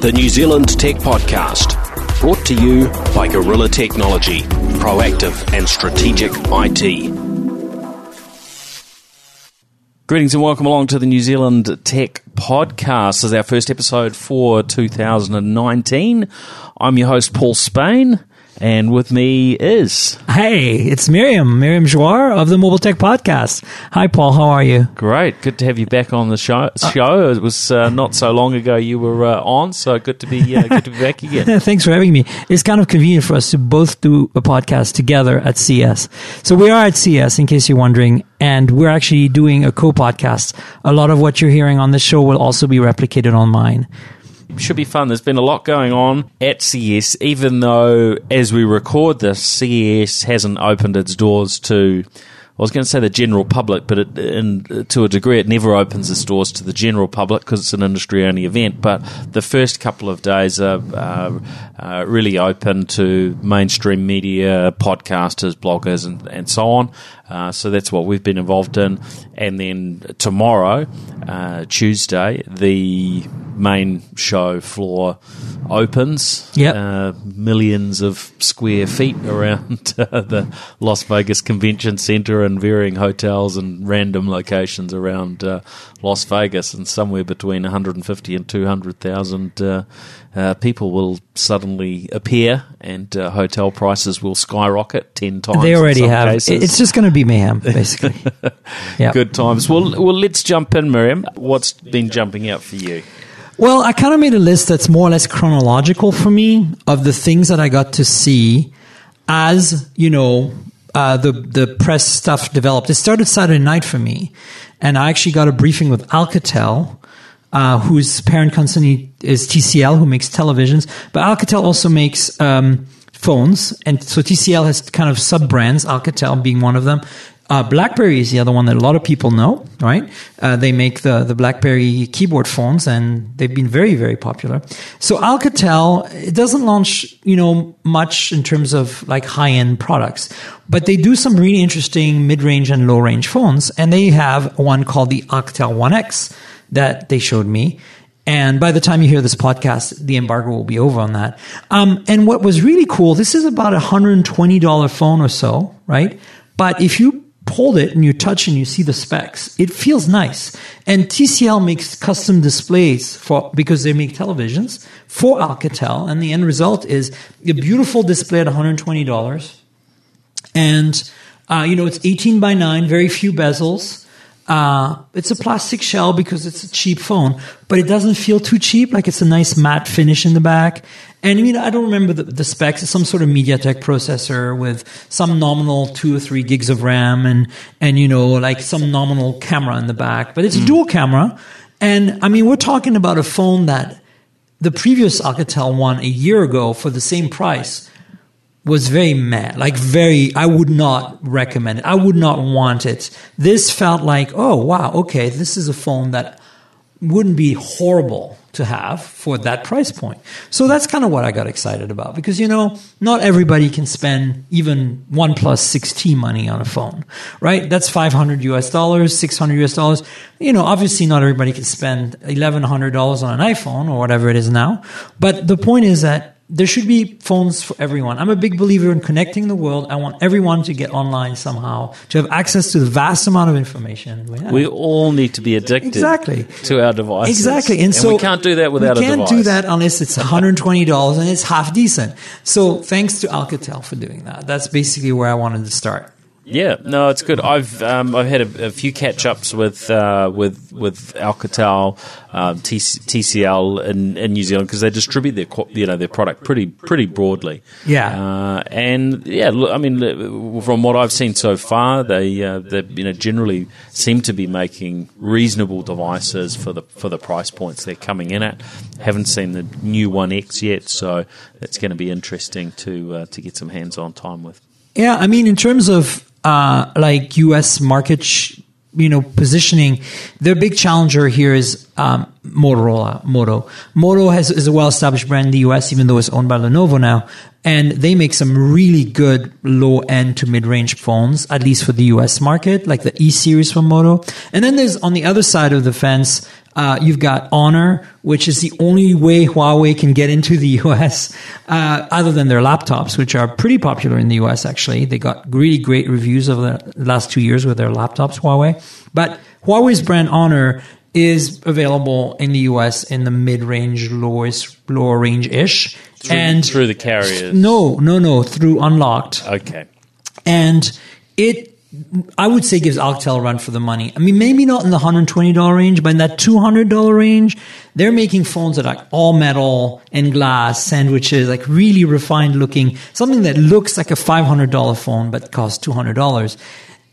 the New Zealand Tech Podcast, brought to you by Gorilla Technology, proactive and strategic IT. Greetings and welcome along to the New Zealand Tech Podcast. This is our first episode for 2019. I'm your host, Paul Spain. And with me is. Hey, it's Myriam, Myriam Joire of the Mobile Tech Podcast. Hi, Paul. How are you? Great. Good to have you back on the show. show. It was uh, not so long ago you were uh, on, so good to be uh, good to be back again. Thanks for having me. It's kind of convenient for us to both do a podcast together at CES. So we are at CES, in case you're wondering, and we're actually doing a co-podcast. A lot of what you're hearing on this show will also be replicated on mine should be fun. There's been a lot going on at CES, even though as we record this, CES hasn't opened its doors to. I was going to say the general public, but it, in, to a degree, it never opens its doors to the general public because it's an industry-only event. But the first couple of days are uh, uh, really open to mainstream media, podcasters, bloggers, and, and so on. Uh, so that's what we've been involved in. And then tomorrow, uh, Tuesday, the main show floor opens. Yep. Uh, millions of square feet around uh, the Las Vegas Convention Center and varying hotels and random locations around uh, Las Vegas, and somewhere between 150 and 200,000 uh, people will suddenly appear, and uh, hotel prices will skyrocket ten times. They already have. Cases. It's just going to be mayhem, basically. yeah. Good times. Well, well, let's jump in, Myriam. What's been jumping out for you? Well, I kind of made a list that's more or less chronological for me of the things that I got to see as you know uh, the the press stuff developed. It started Saturday night for me, and I actually got a briefing with Alcatel. Uh, whose parent company is TCL, who makes televisions, but Alcatel also makes um, phones, and so TCL has kind of sub brands, Alcatel being one of them, uh, BlackBerry is the other one that a lot of people know, right? Uh, they make the, the BlackBerry keyboard phones and they've been very, very popular. So Alcatel, it doesn't launch, you know, much in terms of like high end products, but they do some really interesting mid range and low range phones. And they have one called the Alcatel One X that they showed me. And by the time you hear this podcast, the embargo will be over on that. Um, and what was really cool, this is about a $120 phone or so, right? But if you hold it and you touch and you see the specs, it feels nice. And TCL makes custom displays for because they make televisions for Alcatel, and the end result is a beautiful display at $120. And uh, you know, it's 18 by 9, very few bezels. Uh, it's a plastic shell because it's a cheap phone, but it doesn't feel too cheap. Like it's a nice matte finish in the back. And I mean, I don't remember the, the specs. It's some sort of MediaTek processor with some nominal two or three gigs of RAM and, and, you know, like some nominal camera in the back, but it's mm. a dual camera. And I mean, we're talking about a phone that the previous Alcatel one a year ago for the same price was very mad, like very, I would not recommend it. I would not want it. This felt like, oh, wow, okay, this is a phone that wouldn't be horrible to have for that price point. So that's kind of what I got excited about because, you know, not everybody can spend even one 6T money on a phone, right? That's 500 US dollars, 600 US dollars. You know, obviously not everybody can spend $1,100 on an iPhone or whatever it is now. But the point is that there should be phones for everyone. I'm a big believer in connecting the world. I want everyone to get online somehow, to have access to the vast amount of information. We, we all need to be addicted exactly. to our devices. Exactly. And, and so we can't do that without we can't do that unless it's $120 and it's half decent. So thanks to Alcatel for doing that. That's basically where I wanted to start. Yeah, no, it's good. I've um, I've had a, a few catch ups with uh, with with Alcatel, um, TCL in, in New Zealand because they distribute their you know their product pretty pretty broadly. Yeah, uh, and yeah, look, I mean, from what I've seen so far, they uh, they you know generally seem to be making reasonable devices for the for the price points they're coming in at. Haven't seen the new One X yet, so it's going to be interesting to uh, to get some hands on time with. Yeah, I mean, in terms of uh, like U.S. market, sh- you know, positioning, their big challenger here is um, Motorola Moto. Moto has is a well established brand in the US, even though it's owned by Lenovo now, and they make some really good low end to mid range phones, at least for the US market, like the E series from Moto. And then there's on the other side of the fence. Uh, you've got Honor, which is the only way Huawei can get into the US, uh, other than their laptops, which are pretty popular in the US. Actually, they got really great reviews over the last two years with their laptops, Huawei. But Huawei's brand Honor is available in the US in the mid-range, lowest, lower range-ish, and through the carriers. no, no, no, through Unlocked Okay. and it I would say gives Alcatel a run for the money. I mean, maybe not in the hundred twenty dollar range, but in that two hundred dollar range, they're making phones that are all metal and glass sandwiches, like really refined looking, something that looks like a five hundred dollar phone but costs two hundred dollars.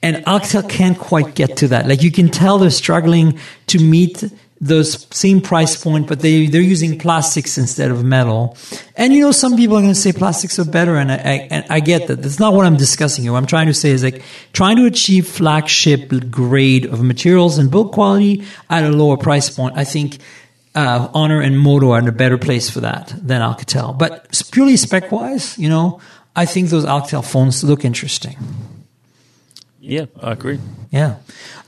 And Alcatel can't quite get to that. Like you can tell they're struggling to meet those same price point, but they they're using plastics instead of metal. And you know, some people are going to say plastics are better, and I, I and I get that. That's not what I'm discussing here. What I'm trying to say is like trying to achieve flagship grade of materials and build quality at a lower price point. I think. Uh, Honor and Moto are in a better place for that than Alcatel. But purely spec wise, you know, I think those Alcatel phones look interesting. Yeah, I agree. Yeah.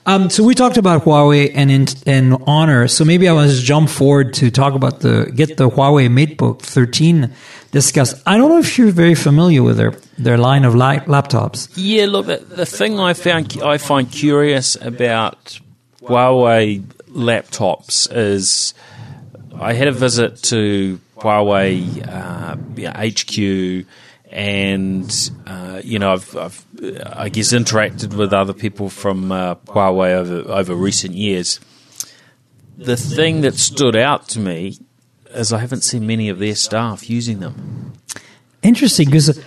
Um, so we talked about Huawei and in, and Honor. So maybe I want to just jump forward to talk about the get the Huawei MateBook 13 discussed. I don't know if you're very familiar with their their line of li- laptops. Yeah, look, the, the thing I found I find curious about Huawei laptops is I had a visit to Huawei uh, HQ, and uh, you know I've, I've I guess interacted with other people from uh, Huawei over over recent years. The thing that stood out to me is I haven't seen many of their staff using them. Interesting because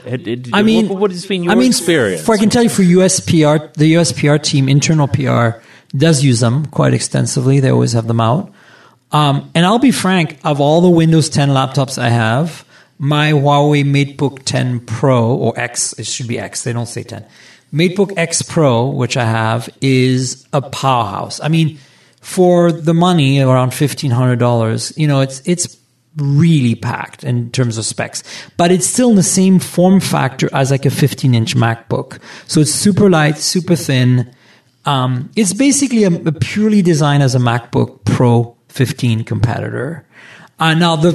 I mean, what- what has been your I mean, experience? For I can tell you, for USPR, the USPR team, internal PR, does use them quite extensively. They always have them out. Um, and I'll be frank, of all the Windows 10 laptops I have, my Huawei MateBook 10 Pro or X, it should be X. They don't say 10. MateBook X Pro, which I have, is a powerhouse. I mean, for the money around fifteen hundred dollars, you know, it's it's really packed in terms of specs, but it's still in the same form factor as like a 15 inch MacBook. So it's super light, super thin. Um, it's basically a, a purely designed as a MacBook Pro 15 competitor. Uh, now the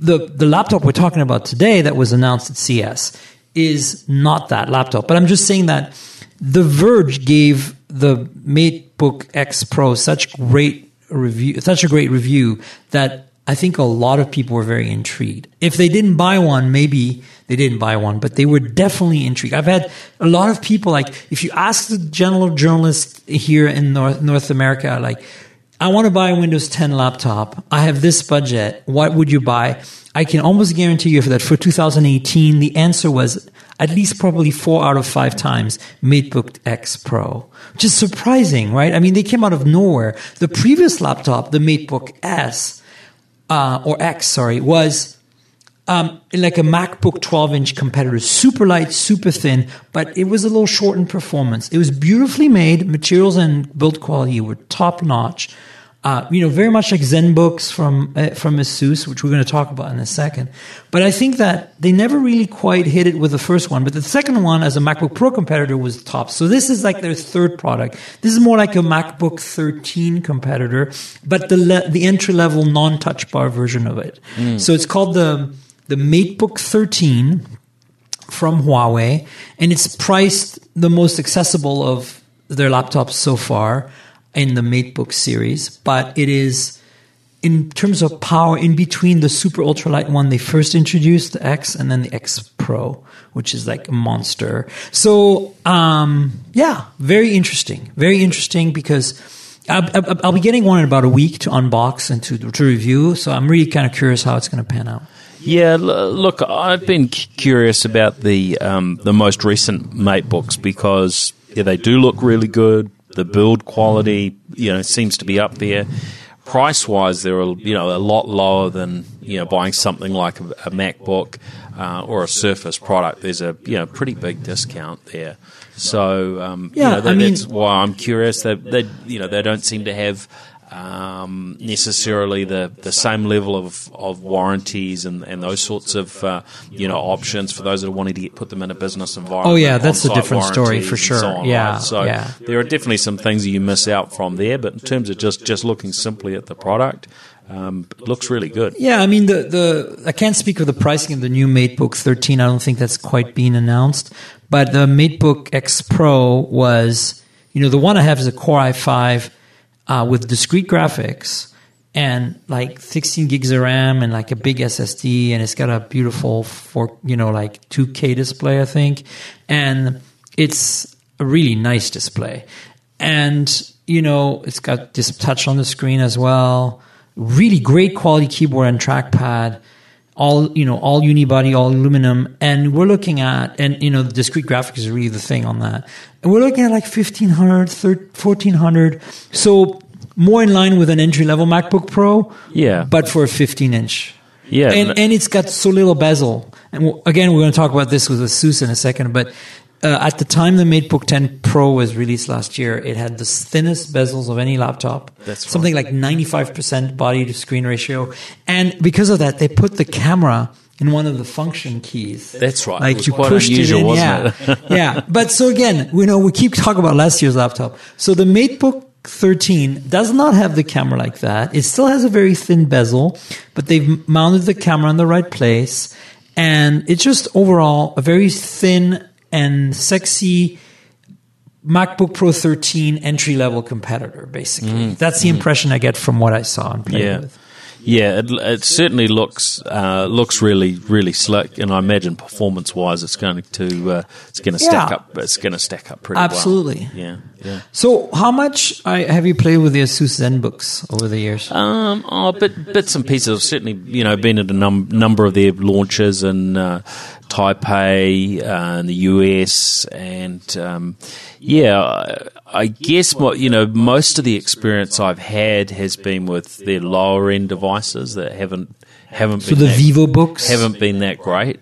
the the laptop we're talking about today that was announced at CES is not that laptop, but I'm just saying that The Verge gave the MateBook X Pro such great review, such a great review that I think a lot of people were very intrigued. If they didn't buy one, maybe they didn't buy one, but they were definitely intrigued. I've had a lot of people like, if you ask the general journalist here in North, North America, like, I want to buy a Windows 10 laptop. I have this budget. What would you buy? I can almost guarantee you that for 2018, the answer was at least probably four out of five times MateBook X Pro, which is surprising, right? I mean, they came out of nowhere. The previous laptop, the MateBook S, uh, or X, sorry, was um, like a MacBook 12 inch competitor, super light, super thin, but it was a little short in performance. It was beautifully made. Materials and build quality were top notch. Uh, you know, very much like ZenBooks from uh, from Asus, which we're going to talk about in a second. But I think that they never really quite hit it with the first one. But the second one, as a MacBook Pro competitor, was top. So this is like their third product. This is more like a MacBook 13 competitor, but the le- the entry level non touch bar version of it. So it's called the the MateBook 13 from Huawei, and it's priced the most accessible of their laptops so far in the MateBook series, but it is in terms of power in between the super ultralight one they first introduced, the X, and then the X Pro, which is like a monster. So, um, yeah, very interesting. Very interesting because I'll, I'll, be getting one in about a week to unbox and to, to review. So I'm really kind of curious how it's going to pan out. Yeah, look, I've been curious about the um, the most recent MateBooks because yeah, they do look really good. The build quality, you know, seems to be up there. Price wise, they're a, you know a lot lower than you know buying something like a, a MacBook uh, or a Surface product. There's a you know pretty big discount there. So um, Yeah, you know, that, I mean- that's why I'm curious that they you know they don't seem to have um, necessarily the, the same level of, of warranties and, and those sorts of uh, you know options for those that are wanting to get, put them in a business environment. Oh, yeah, that's a different story for sure. so on, Yeah, right? so yeah. there are definitely some things that you miss out from there. But in terms of just just looking simply at the product, um, it looks really good. Yeah, I mean the the I can't speak of the pricing of the new MateBook 13. I don't think that's quite been announced. But the MateBook X Pro was, you know, the one I have is a Core i5 uh, with discrete graphics and like 16 gigs of RAM and like a big SSD, and it's got a beautiful four, you know, like 2K display, I think, and it's a really nice display, and you know, it's got this touch on the screen as well. Really great quality keyboard and trackpad all you know all unibody all aluminum and we're looking at and you know the discrete graphics is really the thing on that. And we're looking at like 1500 1400 so more in line with an entry level macbook pro Yeah. but for a 15 inch. Yeah, and, and it's got so little bezel. And again we're going to talk about this with asus in a second but uh, at the time the MateBook 10 Pro was released last year, it had the thinnest bezels of any laptop. That's right. something like 95% body to screen ratio. And because of that, they put the camera in one of the function keys. That's right. Like you pushed unusual, it in. wasn't yeah. it? yeah. But so again, we know we keep talking about last year's laptop. So the MateBook 13 does not have the camera like that. It still has a very thin bezel, but they've mounted the camera in the right place. And it's just overall a very thin and sexy MacBook Pro 13 entry level competitor, basically. That's the impression I get from what I saw and played Mm. Yeah, with. yeah. It, it certainly looks uh, looks really really slick, and I imagine performance wise, it's going to uh, it's going to stack Yeah. up. It's going to stack up pretty Absolutely. well. Absolutely. Yeah, yeah. So, how much I, have you played with the Asus ZenBooks over the years? Um, oh, bit, bits and pieces. I've certainly, you know, been at a num- number of their launches in uh, Taipei, uh, in the US, and um, yeah, I, guess what you know, most of the experience I've had has been with their lower end devices that haven't haven't so been the that, VivoBooks? haven't been that great.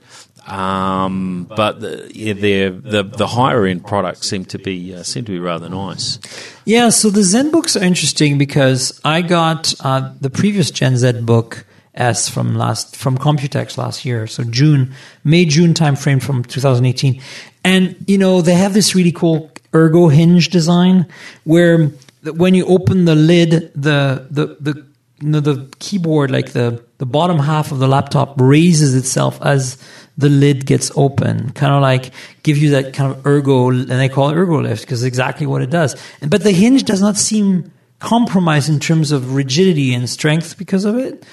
Um, but the, yeah, the the higher end products seem to be uh, seem to be rather nice. Yeah, so the ZenBooks are interesting because I got uh, the previous Gen ZenBook S from last from Computex last year, so June, May June timeframe from 2018, and you know they have this really cool ergo hinge design where when you open the lid, the the the you know, the keyboard, like the the bottom half of the laptop, raises itself as the lid gets open, kind of like give you that kind of ergo, and they call it ergo lift because exactly what it does. But the hinge does not seem compromised in terms of rigidity and strength because of it.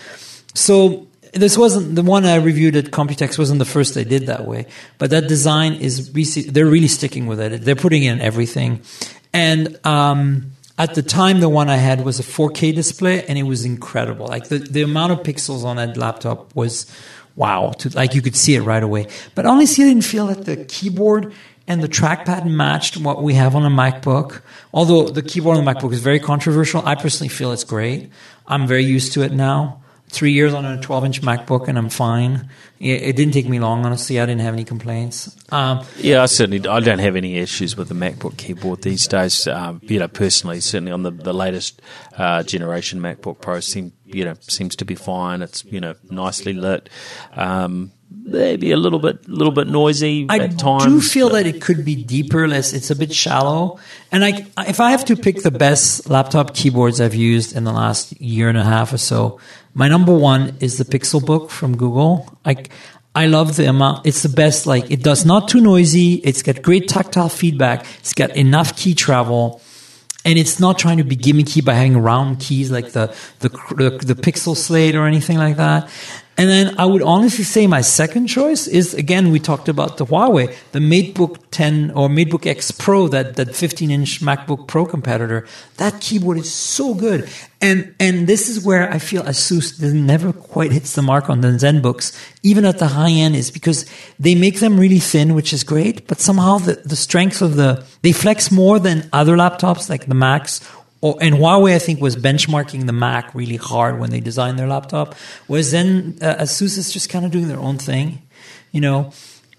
So this wasn't the one I reviewed at Computex wasn't the first they did that way, but that design is they're really sticking with it. They're putting in everything, and um, at the time the one I had was a 4K display, and it was incredible. Like the the amount of pixels on that laptop was wow. To, like you could see it right away. But honestly, I didn't feel that the keyboard and the trackpad matched what we have on a MacBook. Although the keyboard on the MacBook is very controversial, I personally feel it's great. I'm very used to it now. Three years on a 12 inch MacBook and I'm fine. It, it didn't take me long, honestly. I didn't have any complaints. Um, Yeah, I certainly I don't have any issues with the MacBook keyboard these days. Um, you know, personally, certainly on the the latest uh, generation MacBook Pro, seem you know seems to be fine. It's you know nicely lit. Um, maybe a little bit little bit noisy I at times. I do feel that it could be deeper, less. It's a bit shallow. And I, if I have to pick the best laptop keyboards I've used in the last year and a half or so, my number one is the Pixel Book from Google. I, I love the amount. It's the best. Like it does not too noisy. It's got great tactile feedback. It's got enough key travel. And it's not trying to be gimmicky by having round keys like the, the, the, the Pixel Slate or anything like that. And then I would honestly say my second choice is again we talked about the Huawei, the MateBook 10 or MateBook X Pro, that that 15 inch MacBook Pro competitor. That keyboard is so good, and and this is where I feel ASUS never quite hits the mark on the ZenBooks, even at the high end, is because they make them really thin, which is great, but somehow the the strength of the they flex more than other laptops like the Macs or, and Huawei, I think, was benchmarking the Mac really hard when they designed their laptop. Whereas then uh, ASUS is just kind of doing their own thing, you know.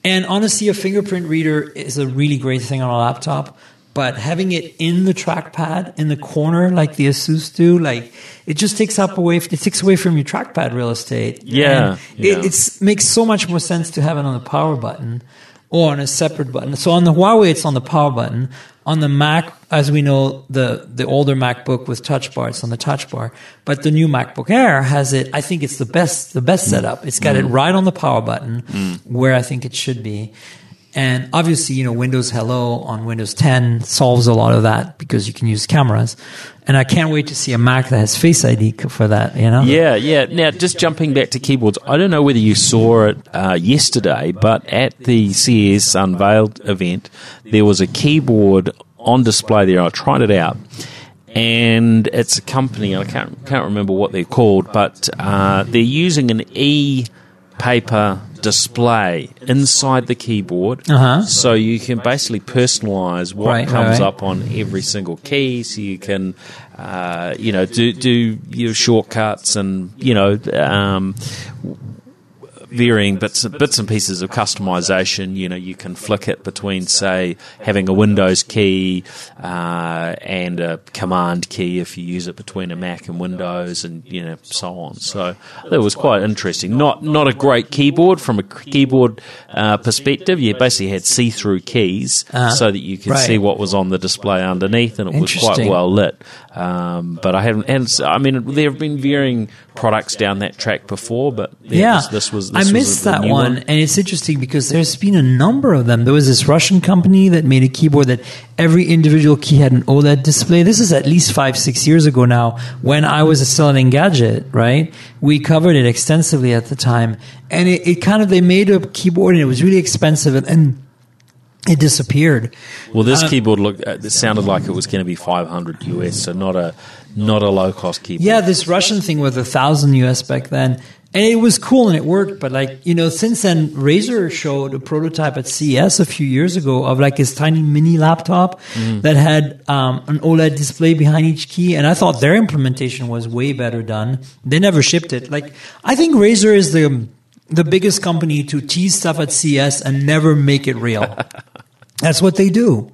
And honestly, a fingerprint reader is a really great thing on a laptop. but having it in the trackpad in the corner like the Asus do, like it just takes up away. It takes away from your trackpad real estate. Yeah, yeah. It makes so much more sense to have it on the power button or on a separate button. So on the Huawei, it's on the power button. On the Mac, as we know, the the older MacBook with Touch Bar, it's on the Touch Bar. But the new MacBook Air has it. I think it's the best the best setup. It's got it mm. right on the power button, mm. where I think it should be. And obviously, you know, Windows Hello on Windows 10 solves a lot of that because you can use cameras. And I can't wait to see a Mac that has Face ID for that. You know? Yeah, yeah. Now, just jumping back to keyboards, I don't know whether you saw it uh, yesterday, but at the CES Unveiled event, there was a keyboard on display there. I tried it out. And it's a company, I can't, can't remember what they're called, but uh, they're using an e paper display inside the keyboard. Uh-huh. So you can basically personalize what Right, comes right. up on every single key, so you can, uh, you know, do do your shortcuts and you know, um, varying bits bits and pieces of customization. You know, you can flick it between, say, having a Windows key uh, and a Command key if you use it between a Mac and Windows, and you know, so on. So that was quite interesting. Not not a great keyboard from a keyboard uh, perspective. You basically had see through keys Uh-huh. so that you could Right. see what was on the display underneath, and it was quite well lit. Um, but I haven't, and I mean, there have been varying products down that track before, but yeah, this, this was. This I missed a that new one, and it's interesting because there's been a number of them. There was this Russian company that made a keyboard that every individual key had an OLED display. This is at least five, six years ago now. When I was still an Engadget, right? We covered it extensively at the time, and it, it kind of they made a keyboard and it was really expensive, and, and it disappeared. Well, this Uh, keyboard looked. Uh, it sounded like it was going to be 500 US, so not a not a low cost keyboard. Yeah, this Russian thing was a thousand US back then. And it was cool and it worked, but like, you know, since then, Razer showed a prototype at CES a few years ago of like this tiny mini laptop that had um, an OLED display behind each key. And I thought their implementation was way better done. They never shipped it. Like, I think Razer is the, the biggest company to tease stuff at CES and never make it real. That's what they do.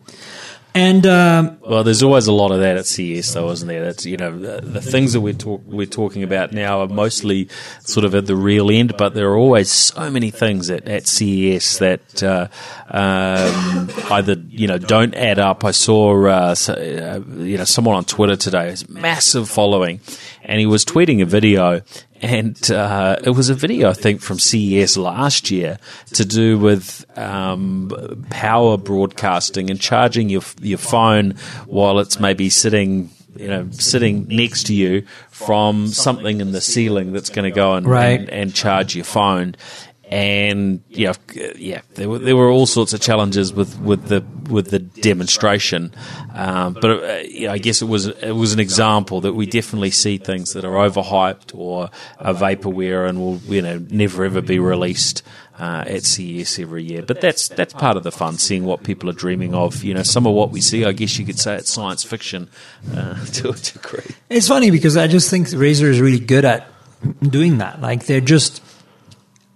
And, um, Well, there's always a lot of that at CES, though, isn't there? That's you know the, the things that we're talk, we're talking about now are mostly sort of at the real end, but there are always so many things at, at CES that uh, um, either you know don't add up. I saw uh, uh, you know someone on Twitter today has massive following, and he was tweeting a video. And uh, it was a video, I think, from CES last year to do with um, power broadcasting and charging your your phone while it's maybe sitting, you know, sitting next to you from something in the ceiling that's going to go and, Right. and and charge your phone. And yeah, yeah, there were there were all sorts of challenges with, with the with the demonstration, um, but uh, I guess it was it was an example that we definitely see things that are overhyped or are vaporware and will you know never ever be released uh, at CES every year. But that's that's part of the fun, seeing what people are dreaming of. You know, some of what we see, I guess you could say it's science fiction uh, to a degree. It's funny because I just think Razer is really good at doing that. Like they're just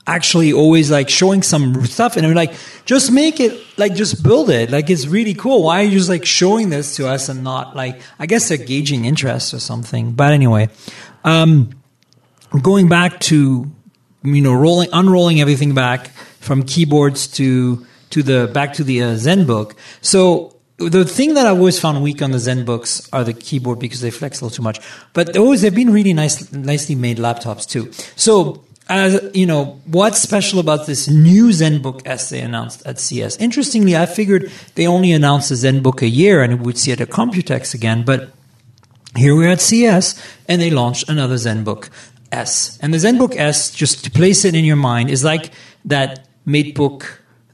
actually always like showing some stuff and they're like, just make it, like just build it. Like it's really cool. Why are you just like showing this to us and not like, I guess they're gauging interest or something. But anyway, um, going back to, you know, rolling, unrolling everything back from keyboards to, to the, back to the uh, ZenBook. So the thing that I've always found weak on the ZenBooks are the keyboard because they flex a little too much. But always they've been really nice, nicely made laptops too. So as you know, what's special about this new ZenBook S they announced at CES? Interestingly, I figured they only announced the ZenBook a year and we'd see it at Computex again, but here we're at CES and they launched another ZenBook S. And the ZenBook S, just to place it in your mind, is like that MateBook,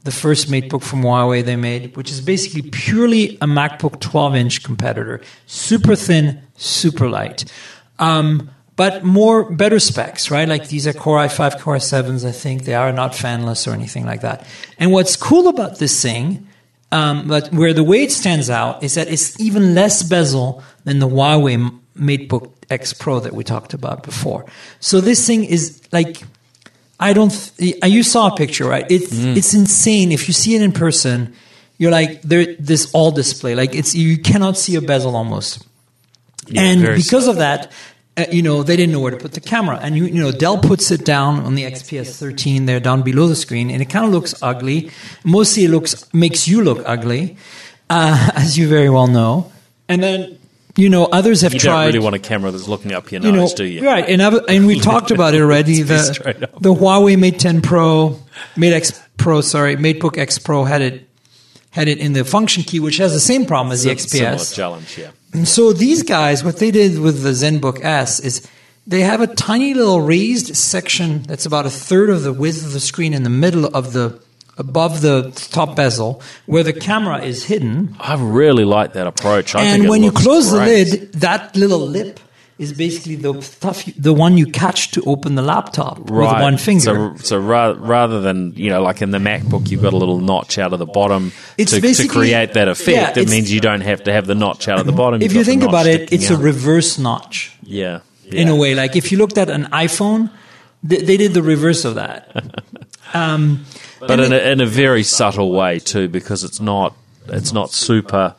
the first MateBook from Huawei they made, which is basically purely a MacBook 12 inch competitor. Super thin, super light. Um, but more better specs, right? Like these are Core i5, Core i7s, I think. They are not fanless or anything like that. And what's cool about this thing um, but where the way it stands out is that it's even less bezel than the Huawei MateBook X Pro that we talked about before. So this thing is like, I don't. Th- you saw a picture, right? It's it's insane. If you see it in person, you're like there this all display like it's you cannot see a bezel almost and because of that uh, you know they didn't know where to put the camera and you, you know dell puts it down on the xps 13 there down below the screen and it kind of looks ugly mostly it looks makes you look ugly uh, as you very well know and then you know others have You tried don't really want a camera that's looking up your you know, nose, do you? Right, and and we talked about it already. Let's be straight The the Huawei Mate 10 Pro, Mate X Pro, sorry, MateBook X Pro had it had it in the function key, which has the same problem as the XPS. Similar challenge, yeah. And so these guys, what they did with the ZenBook S is they have a tiny little raised section that's about a third of the width of the screen in the middle of the above the top bezel where the camera is hidden I really like that approach. I and when you close great. the lid, that little lip is basically the stuff, the one you catch to open the laptop with one finger. So, so rather, rather than you know, like in the MacBook, you've got a little notch out of the bottom to, to create that effect. yeah, it means you don't have to have the notch out of the bottom. if you think about it, it's a reverse notch yeah, in a way. Like if you looked at an iPhone, they, they did the reverse of that. Um, but in a, in a very subtle way too, because it's not it's not super.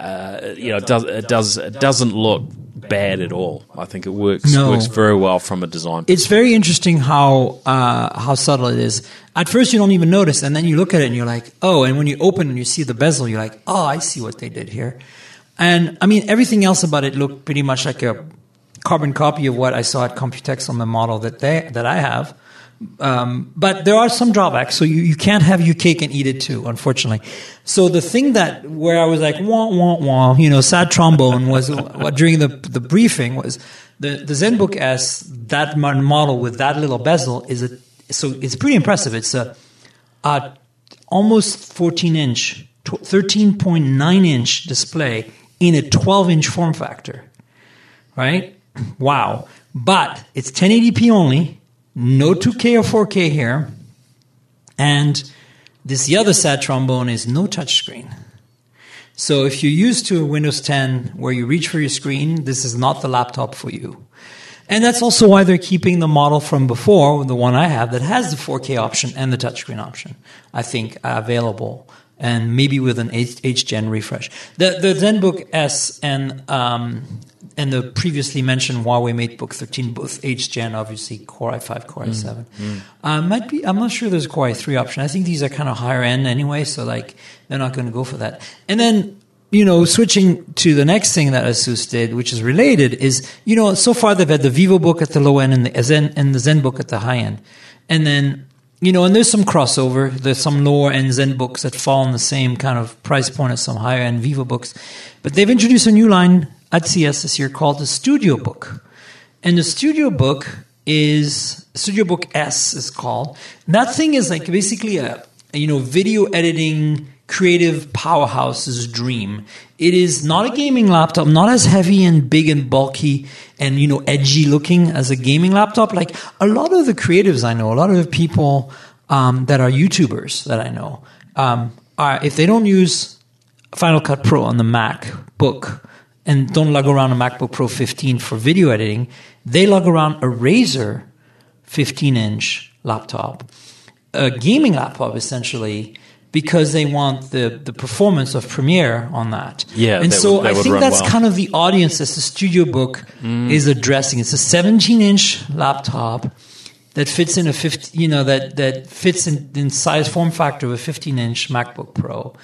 Uh, you know, it does it does it doesn't look bad at all. I think it works No. works very well from a design. it's very interesting how uh, how subtle it is. At first, you don't even notice, and then you look at it and you're like, oh. And when you open and you see the bezel, you're like, oh, I see what they did here. And I mean, everything else about it looked pretty much like a carbon copy of what I saw at Computex on the model that they that I have. Um, but there are some drawbacks, so you, you can't have your cake and eat it too, unfortunately. So the thing that where I was like wah wah wah, you know, sad trombone was during the the briefing was the the ZenBook S that model with that little bezel is a so it's pretty impressive. It's a, a almost 14 inch, 13.9 inch display in a 12 inch form factor right? Wow. But it's 1080p only, no 2K or 4K here. And this the other sad trombone is no touchscreen. So if you're used to Windows 10 where you reach for your screen, this is not the laptop for you. And that's also why they're keeping the model from before, the one I have, that has the 4K option and the touchscreen option, I think, available. And maybe with an H- 8th Gen refresh. The, the ZenBook S and, um, and the previously mentioned Huawei MateBook 13, both 8th Gen, obviously, Core i5, Core i7. Uh, might be, I'm not sure there's a Core i3 option. I think these are kind of higher end anyway, so like, they're not going to go for that. And then you know, switching to the next thing that Asus did, which is related, is you know, so far they've had the VivoBook at the low end and the Zen and the ZenBook at the high end, and then you know, and there's some crossover. There's some lower end ZenBooks that fall in the same kind of price point as some higher end VivoBooks, but they've introduced a new line at CES this year called the Studio Book, and the Studio Book is Studio Book S is called. That thing is like basically a you know video editing creative powerhouse's dream. It is not a gaming laptop, not as heavy and big and bulky and you know edgy looking as a gaming laptop. Like a lot of the creatives I know, a lot of the people um, that are YouTubers that I know, um, are if they don't use Final Cut Pro on the MacBook and don't lug around a MacBook Pro 15 for video editing, they lug around a Razer 15 inch laptop, a gaming laptop essentially, because they want the, the performance of Premiere on that. Yeah, and that so would- I think that's well. kind of the audience that the Studio Book mm. is addressing. It's a 17 inch laptop that fits in a 50, you know, that, that fits in, in size form factor of a 15 inch MacBook Pro.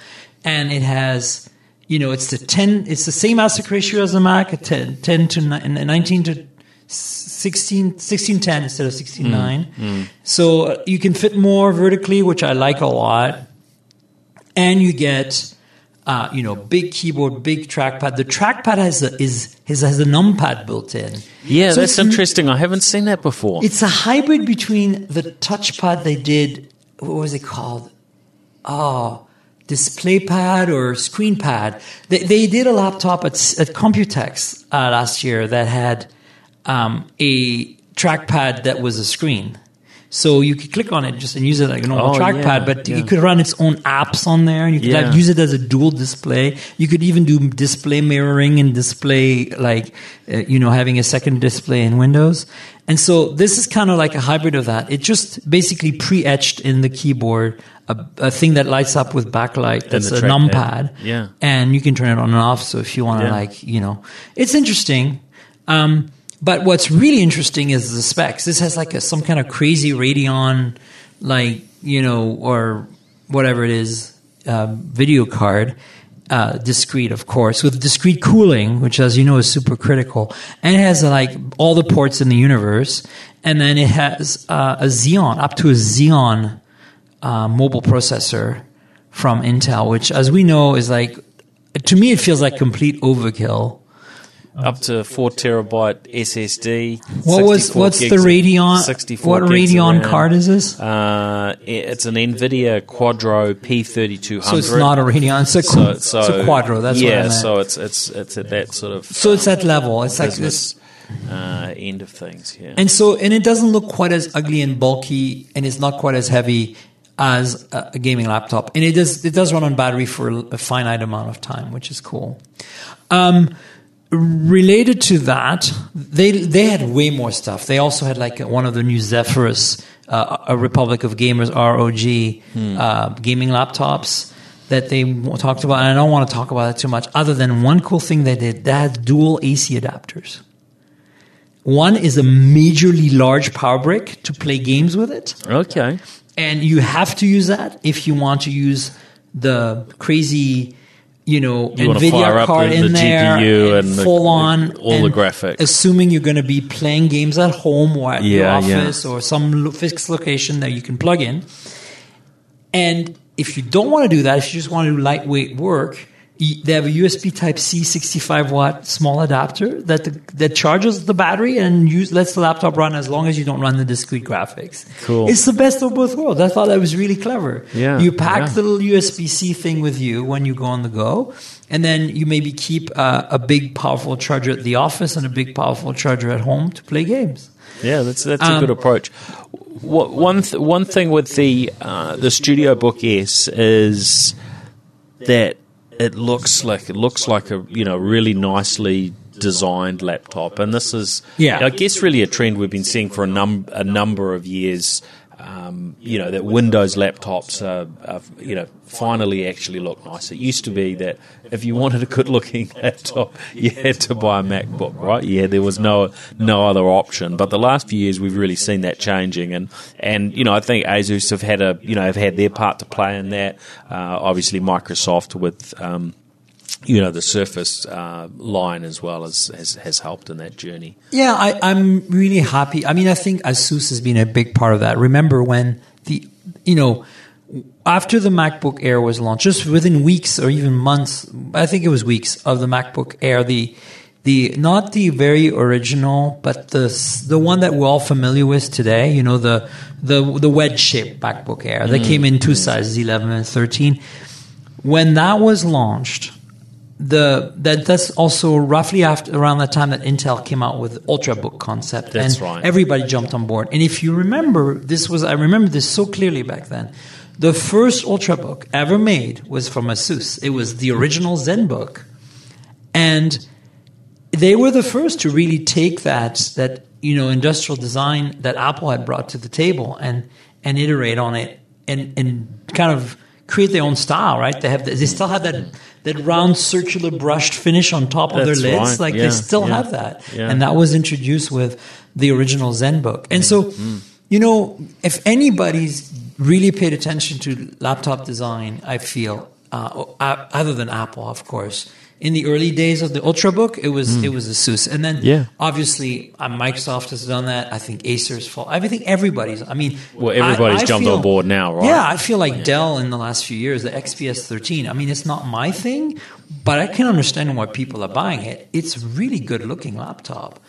And it has, you know, it's the 10, it's the same aspect ratio as the Mac, a 10, 10 to ni- 19 to 16, 1610 instead of 16.9. So uh, you can fit more vertically, which I like a lot. And you get, uh, you know, big keyboard, big trackpad. The trackpad has a, is, has, has a numpad built in. Yeah, So that's interesting. I haven't seen that before. It's a hybrid between the touchpad they did. What was it called? Oh, display pad or screen pad. They, they did a laptop at, at Computex uh, last year that had um, a trackpad that was a screen. So you could click on it just and use it like a normal Oh, trackpad, yeah, but yeah. you could run its own apps on there, and you could Yeah. like, use it as a dual display. You could even do display mirroring and display like uh, you know having a second display in Windows. And so this is kind of like a hybrid of that. It just basically pre-etched in the keyboard a, a thing that lights up with backlight. That's a numpad. Yeah. and you can turn it on and off. So if you want to, Yeah. like, you know, it's interesting. Um, but what's really interesting is the specs. This has like a, some kind of crazy Radeon, like you know, or whatever it is, uh, video card, uh, discrete, of course, with discrete cooling, which, as you know, is super critical, and it has like all the ports in the universe, and then it has uh, a Xeon, up to a Xeon uh, mobile processor from Intel, which, as we know, is like to me, it feels like complete overkill. Up to four terabyte SSD. What was what's the of- Radeon? 64 What Radeon card is this? Uh, it's an NVIDIA Quadro P3200. So it's not a Radeon. It's a, So, so it's a Quadro. That's yeah. what I meant. so it's it's it's at that sort of So it's that level. It's like this, uh, end of things. Yeah. and so and it doesn't look quite as ugly and bulky, and it's not quite as heavy as a, gaming laptop. And it does it does run on battery for a finite amount of time, which is cool. Um, related to that, they they had way more stuff. They also had like one of the new Zephyrus, uh, a Republic of Gamers ROG uh, gaming laptops that they talked about. And I don't want to talk about it too much, other than one cool thing they did. They had dual AC adapters. One is a majorly large power brick to play games with it. okay. And you have to use that if you want to use the crazy, you know, You NVIDIA card in the there, GPU and the- full on, all the graphics. Assuming you're going to be playing games at home or at your Yeah, yeah. office or some fixed location that you can plug in. And if you don't want to do that, if you just want to do lightweight work, they have a USB Type C 65 watt small adapter that that charges the battery and use, lets the laptop run as long as you don't run the discrete graphics. Cool. It's the best of both worlds. I thought that was really clever. Yeah, You pack yeah. the little USB C thing with you when you go on the go, and then you maybe keep uh, a big powerful charger at the office and a big powerful charger at home to play games. Yeah, that's that's a Um, good approach. What, one th- one thing with the uh, the Studio Book S is that it looks like it looks like a you know really nicely designed laptop, and this is Yeah. I guess really a trend we've been seeing for a num a number of years. Um, you know that Windows laptops are, are you know finally actually look nice. It used to be that if you wanted a good looking laptop, you had to buy a MacBook, right? Yeah, there was no no other option. But the last few years, we've really seen that changing, and and you know I think Asus have had a you know have had their part to play in that. Uh, obviously, Microsoft with. Um, you know the Surface uh, line as well as has, has helped in that journey. Yeah, I, I'm really happy. I mean, I think Asus has been a big part of that. Remember when the, you know, after the MacBook Air was launched, just within weeks or even months, I think it was weeks of the MacBook Air, the, the not the very original, but the the one that we're all familiar with today. You know, the the the wedge shaped MacBook Air that came in two sizes, 11 and 13. When that was launched, the that that's also roughly after around that time that Intel came out with Ultrabook concept, That's and right. everybody jumped on board. And if you remember, this was I remember this so clearly back then. The first Ultrabook ever made was from Asus. It was the original ZenBook, and they were the first to really take that that you know industrial design that Apple had brought to the table and and iterate on it and and kind of create their own style. Right? They have they still have that that round circular brushed finish on top of That's their lids. right. Like Yeah, they still yeah. have that, Yeah. and that was introduced with the original ZenBook. And so, Mm-hmm. you know, if anybody's really paid attention to laptop design, I feel, uh, other than Apple, of course. In the early days of the Ultrabook, it was it was ASUS, and then Mm. Yeah. obviously uh, Microsoft has done that. I think Acer's fault. I think everybody's. I mean, Well, everybody's I- I jumped feel- on board now, right? Yeah, I feel like Dell in the last few years, the XPS 13. I mean, it's not my thing, but I can understand why people are buying it. It's a really good looking laptop,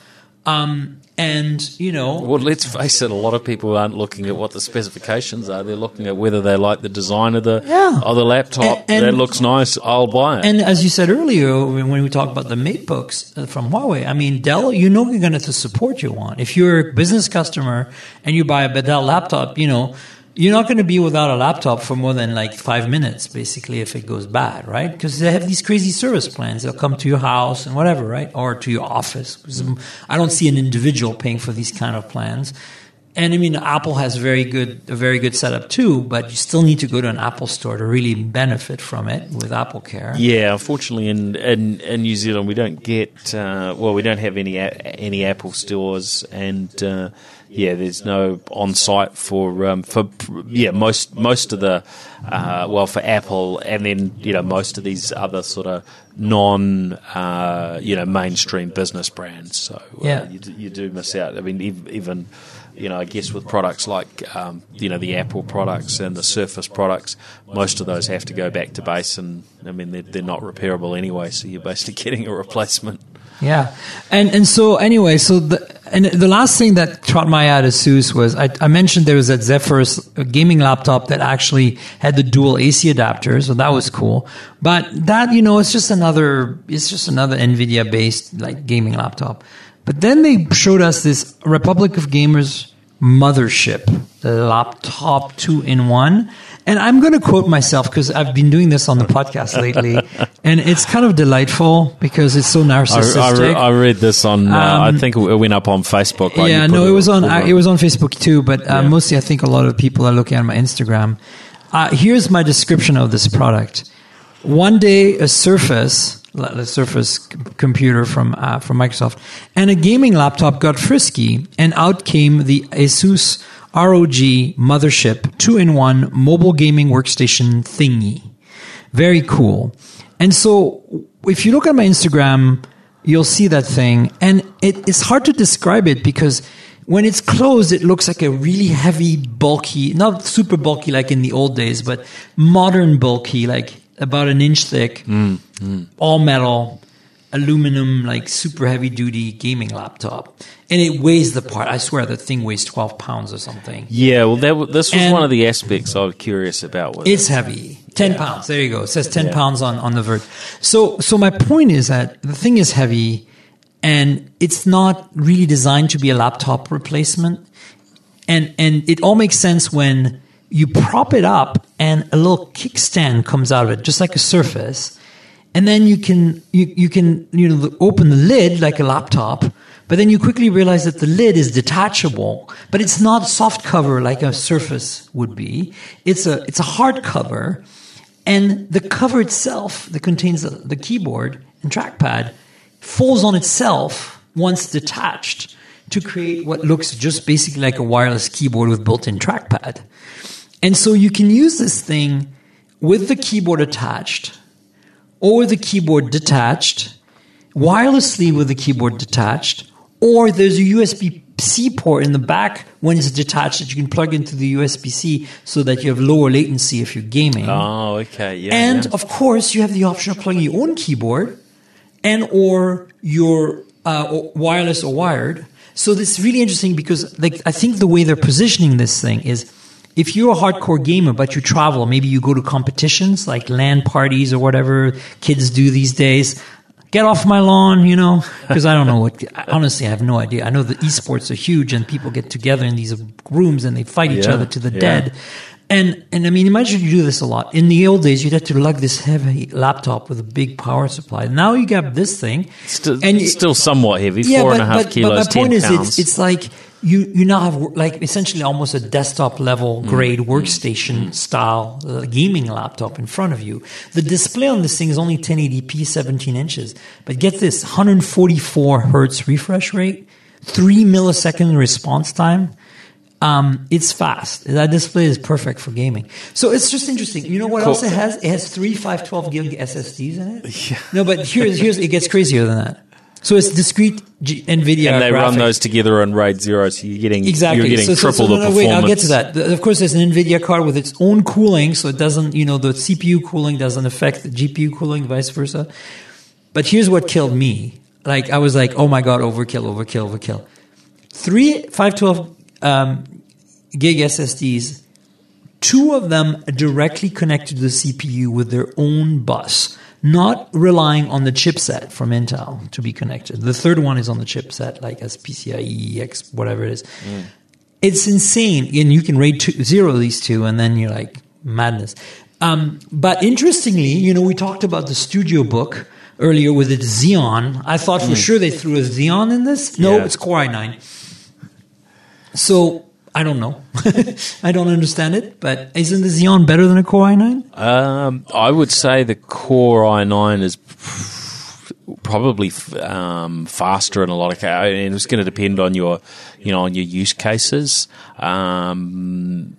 um, and you know, Well, let's face it. A lot of people aren't looking at what the specifications are. They're looking at whether they like the design of the Yeah. of the laptop. And- and- that looks nice. I'll buy it. And as you said earlier, when we talk about the MateBooks uh, from Huawei, I mean, Dell, you know you're going to have the support your one. If you're a business customer and you buy a Dell laptop, you know, you're not going to be without a laptop for more than like five minutes, basically, if it goes bad, right? Because they have these crazy service plans. They'll come to your house and whatever, right? Or to your office. I don't see an individual paying for these kind of plans. and I mean, Apple has very good a very good setup too, but you still need to go to an Apple store to really benefit from it with Apple Care. Yeah, unfortunately, in in, in New Zealand, we don't get uh, well, we don't have any any Apple stores, and uh, yeah, there's no on site for um, for yeah most most of the uh, well for Apple, and then you know most of these other sort of non uh, you know mainstream business brands. So uh, Yeah. you, do- you do miss out. I mean, even you know, I guess with products like um, you know the Apple products and the Surface products, most of those have to go back to base, and I mean they're, they're not repairable anyway. So you're basically getting a replacement. Yeah, and and so anyway, so the and the last thing that caught my eye at ASUS was I, I mentioned there was that Zephyrus uh, gaming laptop that actually had the dual AC adapter, so that was cool. But that you know, it's just another it's just another NVIDIA based like gaming laptop. But then they showed us this Republic of Gamers mothership, the laptop two in one. And I'm going to quote myself because I've been doing this on the podcast lately, and it's kind of delightful because it's so narcissistic. I, re- I read this on. Uh, I think it went up on Facebook. Right? yeah, no, it was on uh, it was on Facebook too, but uh, Yeah. mostly I think a lot of people are looking at my Instagram. Uh, here's my description of this product. One day, a Surface, a Surface computer from uh, from Microsoft, and a gaming laptop got frisky, and out came the ASUS ROG mothership two-in-one mobile gaming workstation thingy. Very cool. And so, if you look at my Instagram, you'll see that thing, and it, it's hard to describe it because when it's closed, it looks like a really heavy, bulky, not super bulky like in the old days, but modern bulky, like about an inch thick, mm, mm. all metal, aluminum, like super heavy duty gaming laptop. And it weighs the part. I swear that thing weighs 12 pounds or something. Yeah, well, that, this was And- one of the aspects I was curious about. It's heavy. 10 pounds. There you go. It says 10 pounds on, on the vert. So, so my point is that the thing is heavy and it's not really designed to be a laptop replacement. And, and it all makes sense when you prop it up and a little kickstand comes out of it, just like a surface. And then you can, you, you can, you know, open the lid like a laptop, but then you quickly realize that the lid is detachable, but it's not soft cover like a surface would be. It's a, it's a hard cover. And the cover itself that contains the, the keyboard and trackpad falls on itself once detached to create what looks just basically like a wireless keyboard with built-in trackpad. And so you can use this thing with the keyboard attached or the keyboard detached, wirelessly with the keyboard detached, or there's a USB C port in the back when it's detached that you can plug into the USB C so that you have lower latency if you're gaming. Oh, okay, yeah. And yeah. of course, you have the option of plugging your own keyboard and or your uh, or wireless or wired. So this is really interesting because like I think the way they're positioning this thing is if you're a hardcore gamer but you travel, maybe you go to competitions like LAN parties or whatever kids do these days. Get off my lawn, you know, because I don't know what. Honestly, I have no idea. I know the esports are huge and people get together in these rooms and they fight each Yeah, other to the yeah. dead. And and I mean, imagine you do this a lot. In the old days, you'd have to lug this heavy laptop with a big power supply. Now you got this thing, Still, and you- still somewhat heavy, four and a half kilos, but my point is, it's, it's like you you now have like essentially almost a desktop level Mm. grade workstation style uh, gaming laptop in front of you. The display on this thing is only 1080p, 17 inches, but get this: 144 hertz refresh rate, three millisecond response time. Um, it's fast. That display is perfect for gaming. So it's just interesting. You know what Cool. else it has? It has three 512 gig SSDs in it. Yeah. No, but here's here's it gets crazier than that. So it's discrete G- NVIDIA. and they run those together on RAID zero, so you're getting Exactly. you're getting so, so- triple so, no, the no, performance. Wait, I'll get to that. Of course, there's an NVIDIA card with its own cooling, so it doesn't, you know, the CPU cooling doesn't affect the GPU cooling, vice versa. But here's what killed me. Like, I was like, oh my God, overkill, overkill, overkill. Three 512 um, gig SSDs, two of them directly connected to the CPU with their own bus, not relying on the chipset from Intel to be connected. The third one is on the chipset, like as PCIe X, whatever it is. It's insane, and you can rate two, zero these two, and then you're like madness. Um, but interestingly, you know, we talked about the Studio Book earlier with its Xeon. I thought for sure they threw a Xeon in this. No, Yeah. it's Core i9. So I don't know. I don't understand it, but isn't the Xeon better than a Core i9? Um, I would say the Core i9 is probably um, faster in a lot of cases, and it's going to depend on your, you know, on your use cases. Um,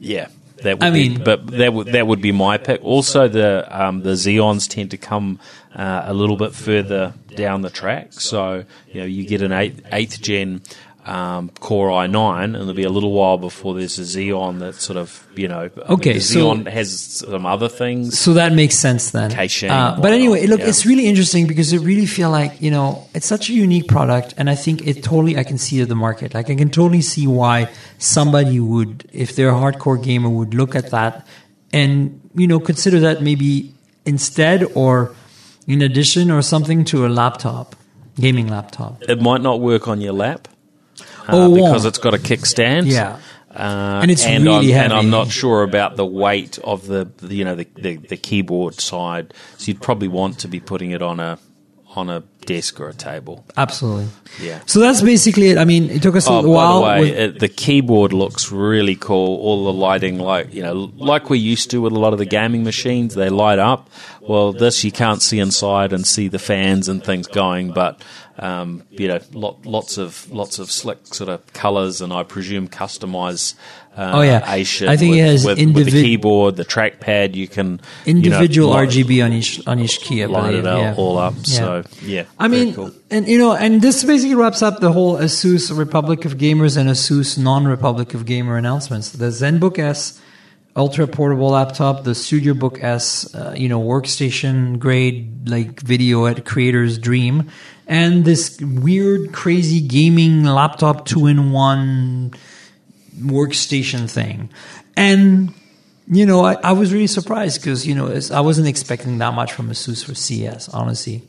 yeah, that would I be, mean- but that would that would be my pick. Also, the um, the Xeons tend to come uh, a little bit further down the track, so you know you get an eighth, eighth gen. Um, Core i9, and it'll be a little while before there's a Xeon that sort of, you know, Okay, so- Xeon has some other things. So that makes sense then. Caching Uh, but anyway, look, yeah. it's really interesting because I really feel like, you know, it's such a unique product. And I think it totally, I can see the market. Like, I can totally see why somebody would, if they're a hardcore gamer, would look at that and, you know, consider that maybe instead or in addition or something to a laptop, gaming laptop. It might not work on your lap uh, Oh, because it's got a kickstand. Yeah. Uh, And it's and really I'm, And I'm not sure about the weight of the, the you know the, the, the keyboard side. So you'd probably want to be putting it on a on a desk or a table. Absolutely. Yeah. So that's basically it. I mean, it took us a Oh, by while. the way, it, the keyboard looks really cool. All the lighting, like you know, like we used to with a lot of the gaming machines, they light up. Well, this you can't see inside and see the fans and things going, but um, you know, lot, lots of lots of slick sort of colours, and I presume customize. Uh, Oh, yeah. Asian I think with, it has with, with the keyboard, the trackpad. You can individual you know, light- RGB on each on each key. I believe. it all, yeah. all up. Yeah. So yeah, I mean, cool. and you know, and this basically wraps up the whole ASUS Republic of Gamers and ASUS non-Republic of Gamer announcements. The ZenBook S ultra portable laptop, the Studio Book S, uh, you know, workstation grade like video at creator's dream, and this weird, crazy gaming laptop two in one workstation thing, and you know, I, I was really surprised because you know I wasn't expecting that much from ASUS for CES, honestly.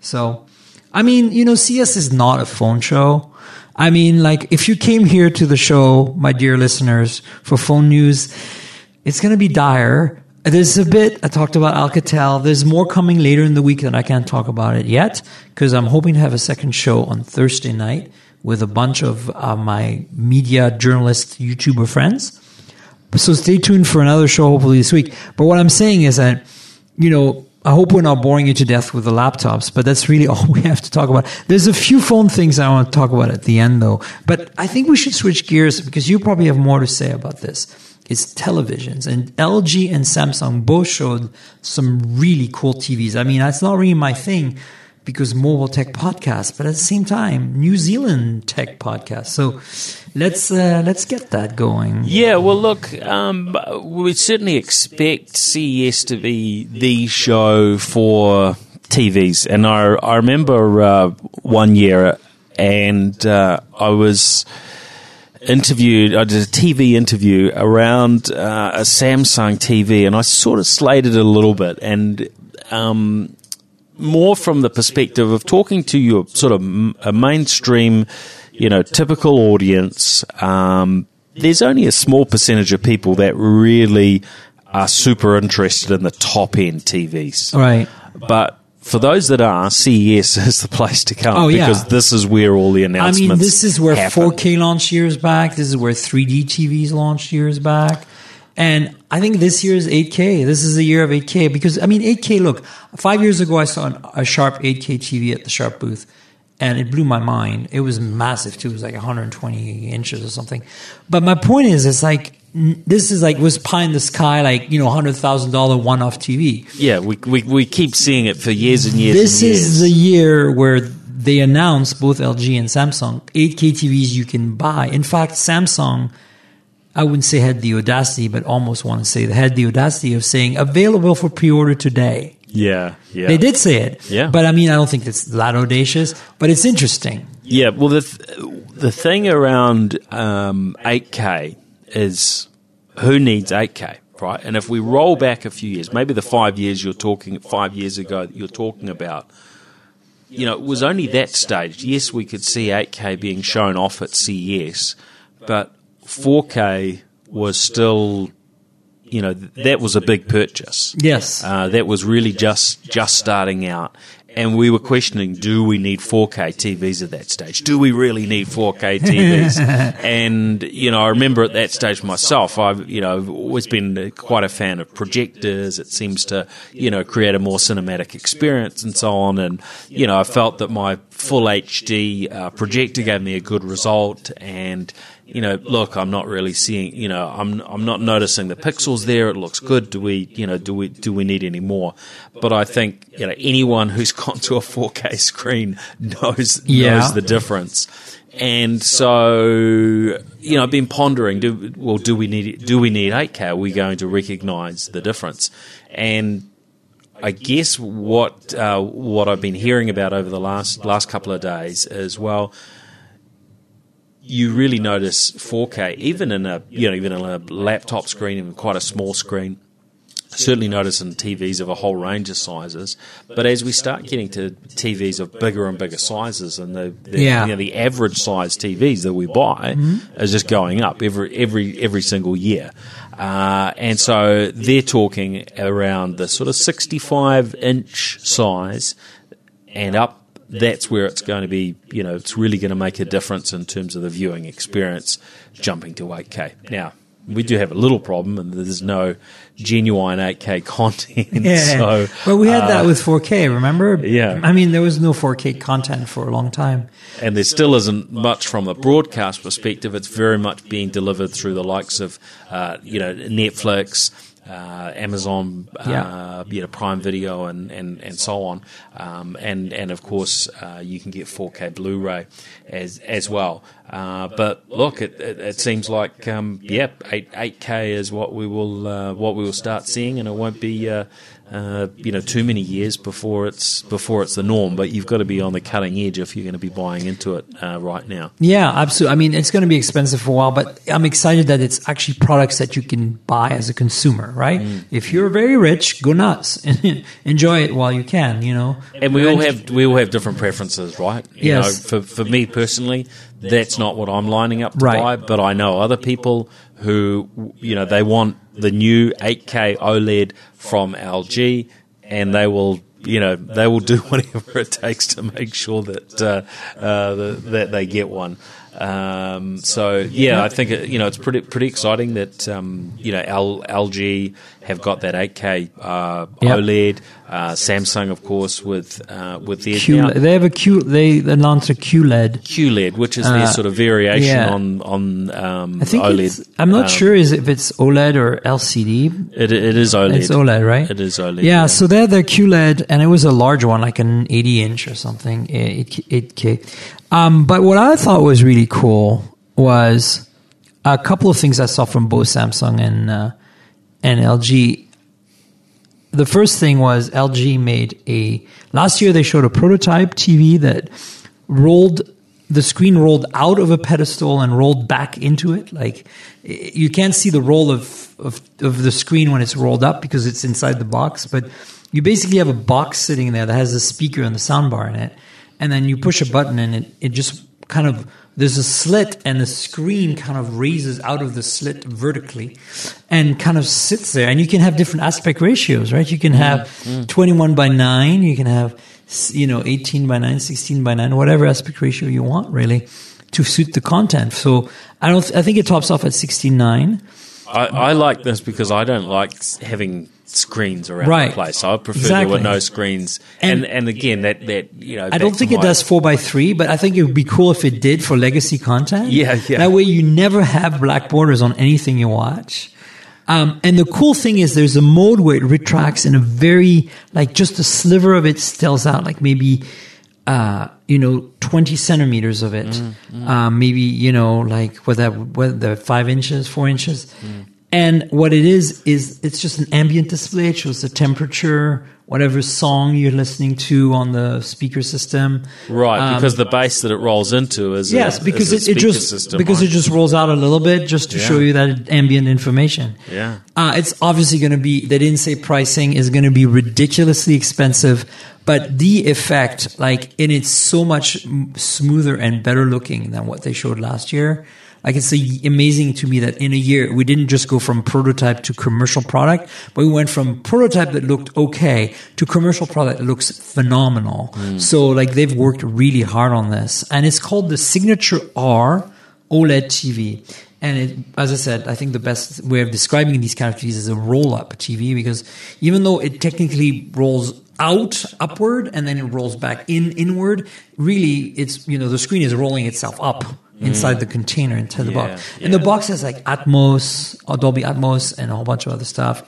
So, I mean, you know, CES is not a phone show. I mean, like, if you came here to the show, my dear listeners, for phone news, it's going to be dire. There's a bit, I talked about Alcatel. There's more coming later in the week that I can't talk about it yet because I'm hoping to have a second show on Thursday night with a bunch of uh, my media journalist YouTuber friends. So stay tuned for another show hopefully this week. But what I'm saying is that, you know, I hope we're not boring you to death with the laptops, but that's really all we have to talk about. There's a few phone things I want to talk about at the end though. But I think we should switch gears because you probably have more to say about this. It's televisions and LG and Samsung both showed some really cool TVs. I mean, that's not really my thing because mobile tech podcast, but at the same time, New Zealand tech podcast. So let's uh, let's get that going. Yeah, well, look, um, we certainly expect CES to be the show for TVs, and I I remember uh, one year, and uh, I was interviewed. I did a TV interview around uh, a Samsung TV, and I sort of slated it a little bit, and. Um, more from the perspective of talking to your sort of m- a mainstream, you know, typical audience. Um, there's only a small percentage of people that really are super interested in the top end TVs. right? But for those that are, CES is the place to come Oh, yeah. because this is where all the announcements. I mean, this is where happen. 4K launched years back. This is where 3D TVs launched years back. And I think this year is 8K. This is the year of 8K because, I mean, 8K, look, five years ago I saw an, a Sharp 8K TV at the Sharp booth and it blew my mind. It was massive too. It was like 120 inches or something. But my point is, it's like, this is like, was pie in the sky, like, you know, $100,000 one off TV. Yeah, we, we, we keep seeing it for years and years This and years. is the year where they announced both LG and Samsung 8K TVs you can buy. In fact, Samsung, I wouldn't say had the audacity, but almost want to say they had the audacity of saying available for pre-order today. yeah, yeah. They did say it, Yeah. But I mean, I don't think it's that audacious, but it's interesting. Yeah, well, the th- the thing around um, 8K is who needs 8K, right? And if we roll back a few years, maybe the five years you're talking, five years ago that you're talking about, you know, it was only that stage. Yes, we could see 8K being shown off at CES, but 4K was still, you know, that was a big purchase. Yes, Uh, that was really just just starting out, and we were questioning, do we need 4K TVs at that stage? Do we really need 4K TVs? and, you know, I remember at that stage myself, I've, you know, always been quite a fan of projectors. It seems to, you know, create a more cinematic experience and so on. And, you know, I felt that my full HD uh, projector gave me a good result and, you know, look, I'm not really seeing, you know, I'm I'm not noticing the pixels there. It looks good. Do we, you know, do we do we need any more? But I think you know anyone who's gone to a 4K screen knows Yeah. knows the difference. And so, you know, I've been pondering, do, well, do we need, do we need 8K? Are we going to recognize the difference? And I guess what, uh, what I've been hearing about over the last, last couple of days is, well, you really notice 4K, even in a you know even in a laptop screen, even quite a small screen. Certainly notice in TVs of a whole range of sizes, but as we start getting to TVs of bigger and bigger sizes, and the, the Yeah. you know, the average size TVs that we buy is just going up every every every single year, uh, and so they're talking around the sort of 65 inch size and up that's where it's going to be you know it's really going to make a difference in terms of the viewing experience jumping to 8k now we do have a little problem and there's no genuine 8k content so well, we had that uh, with 4K. Remember? Yeah. I mean, there was no 4K content for a long time. and there still isn't much from a broadcast perspective. It's very much being delivered through the likes of, uh, you know, Netflix, uh, Amazon, uh, Yeah. you know, Prime Video, and, and, and so on. Um, and and of course, uh, you can get 4K Blu-ray as as well. Uh, but look, it, it, it seems like um, yeah, eight eight K is what we will uh, what we will start seeing, and it won't be. Uh, you know, too many years before it's before it's the norm. But you've got to be on the cutting edge if you're going to be buying into it uh, right now. Yeah, absolutely. I mean, it's going to be expensive for a while, but I'm excited that it's actually products that you can buy as a consumer, right? Mm. If you're very rich, go nuts and enjoy it while you can, you know. And we all have we all have different preferences, right? You Yes. know, for for me personally, that's not what I'm lining up to Right. buy. But I know other people who you know they want the new 8K OLED from LG, and they will. You know they will do whatever it takes to make sure that uh, uh, that they get one. Um, so yeah, I think it, you know it's pretty pretty exciting that um, you know L, LG have got that 8K uh, Yep. OLED. Uh, Samsung, of course, with uh, with their Q, now they have a Q, they announced a QLED. QLED, which is Uh, their sort of variation yeah. on on um, I think OLED. I'm not Um, sure is if it's OLED or LCD. It, it is OLED. It's OLED, right? It is OLED. Yeah, so they're the QLED, and it was a large one, like an 80 inch or something, 8, 8K. Um, but what I thought was really cool was a couple of things I saw from both Samsung and uh, and LG. The first thing was LG made a last year they showed a prototype TV that rolled the screen rolled out of a pedestal and rolled back into it. Like you can't see the roll of, of of the screen when it's rolled up because it's inside the box, but you basically have a box sitting there that has a speaker and the soundbar in it, and then you push a button and it, it just kind of there's a slit and the screen kind of raises out of the slit vertically and kind of sits there. And you can have different aspect ratios right? You can mm. have mm. 21 by 9 you can have you know 18 by 9 16 by 9 whatever aspect ratio you want really to suit the content. So i don't i think it tops off at 69 I, I like this because I don't like having screens around Right. the place. I prefer Exactly. there were no screens. And- And and, again, that that you know, I don't think it does four by three, but I think it would be cool if it did for legacy content. Yeah, yeah. That way you never have black borders on anything you watch. Um, and the cool thing is there's a mode where it retracts in a very, like just a sliver of it stills out, like maybe, uh, you know, 20 centimeters of it. Mm, Um, maybe, you know, like whether, whether five inches, four inches. Mm. And what it is, is it's just an ambient display. It shows the temperature, whatever song you're listening to on the speaker system. right Um, because the bass that it rolls into is Yes, a, because is it, it just because right? it just rolls out a little bit just to Yeah. show you that ambient information. Yeah. uh, it's obviously going to be. They didn't say pricing is going to be ridiculously expensive, but the effect, like, and it's so much smoother and better looking than what they showed last year. Like it's amazing to me that in a year we didn't just go from prototype to commercial product, but we went from prototype that looked okay to commercial product that looks phenomenal. Mm. So like they've worked really hard on this, and it's called the Signature R OLED TV. And it, as I said, I think the best way of describing these kind of TVs is a roll-up TV because even though it technically rolls out upward and then it rolls back in inward, really it's you know the screen is rolling itself up inside the container into the box. And the box has like Atmos, Dolby Atmos, and a whole bunch of other stuff.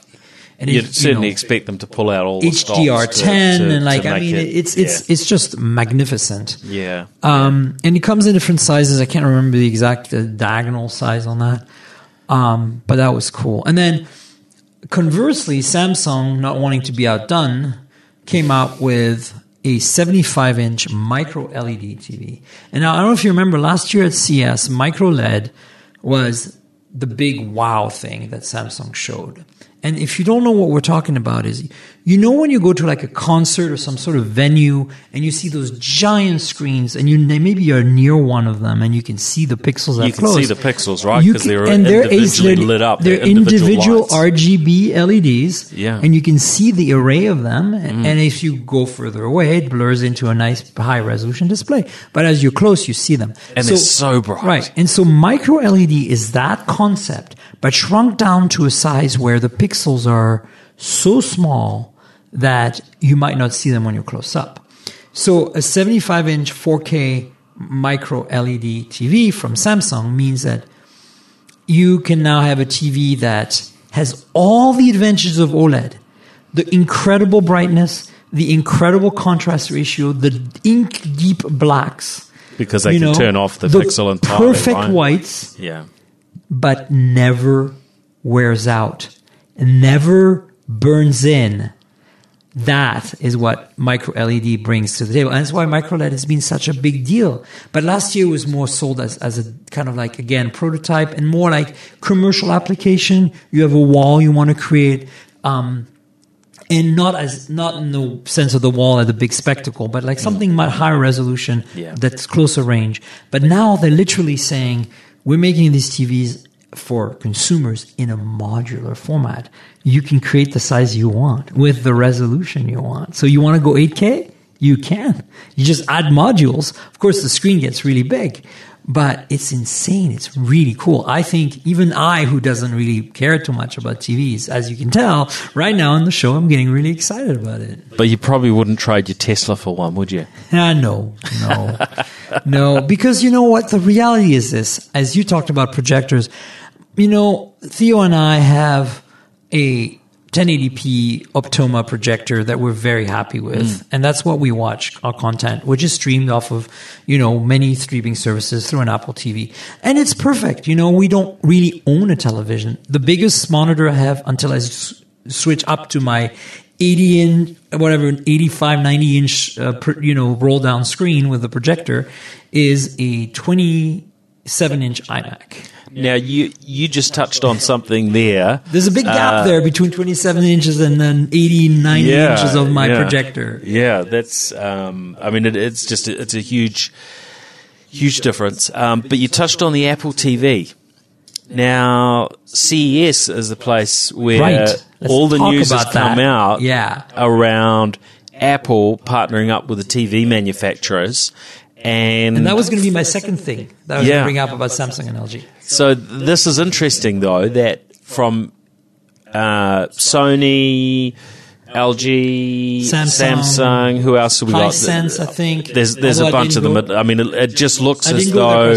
And You'd it, you certainly know, expect them to pull out all the HDR10 to- to- and like to I mean it- it's it's yeah. it's just magnificent. yeah. Um, and it comes in different sizes. I can't remember the exact uh, diagonal size on that. Um, but that was cool. And then conversely, Samsung, not wanting to be outdone, came out with a 75 inch micro LED TV. And now I don't know if you remember last year at CES, micro LED was the big wow thing that Samsung showed. And if you don't know what we're talking about is you know when you go to like a concert or some sort of venue and you see those giant screens and you maybe you're near one of them and you can see the pixels You can close. see the pixels, right? You 'Cause can- they're and they're individually lit up. They're, They're individual individual. RGB LEDs. Yeah. And you can see the array of them. Mm. And if you go further away, it blurs into a nice high resolution display. But as you're close, you see them. And they're so bright. Right. And so micro LED is that concept, but shrunk down to a size where the pixels are so small that you might not see them when you're close up. So a 75 inch 4K micro LED TV from Samsung means that you can now have a TV that has all the advantages of OLED the incredible brightness, the incredible contrast ratio, the ink deep blacks. Because they you can know, turn off the pixel entirely, Perfect right? whites, Yeah. But never wears out, never burns in. That is what micro LED brings to the table. And that's why micro LED has been such a big deal. But last year was more sold as, as a kind of like, again, prototype and more like commercial application. You have a wall you want to create. Um, and not as not in the sense of the wall as a big spectacle, but like something much higher resolution Yeah. that's closer range. But now they're literally saying we're making these TVs for consumers in a modular format. You can create the size you want with the resolution you want. So you want to go 8K? You can. You just add modules. Of course, the screen gets really big, but it's insane. It's really cool. I think even I, who doesn't really care too much about TVs, as you can tell, right now on the show, I'm getting really excited about it. But you probably wouldn't trade your Tesla for one, would you? Ah, no, no, no. Because you know what? The reality is this: as you talked about projectors, you know, Theo and I have a 1080p Optoma projector that we're very happy with, and that's what we watch our content, which is streamed off of, you know, many streaming services through an Apple TV, and it's perfect. You know, we don't really own a television. The biggest monitor I have until I s- switch up to my 80 inch, whatever, 85, 90 inch, uh, pr- you know, roll down screen with the projector is a 27 inch iMac. Now you you just touched on something there. There's a big gap Uh, there between 27 inches and then 80, 90 inches of my yeah. projector. Yeah, that's. Um, I mean, it, it's just it's a huge, huge difference. Um, but you touched on the Apple TV. Now, CES is the place where Right. All the news has come that. out Yeah. around Apple partnering up with the TV manufacturers. And, And that was going to be my second thing that I was going to bring up about Samsung and LG. So this is interesting, though, that from uh, Sony, LG, Samsung, Samsung, who else have we got? Hisense, I think. There's there's Although a bunch of them. go- I mean, it, it just looks as though.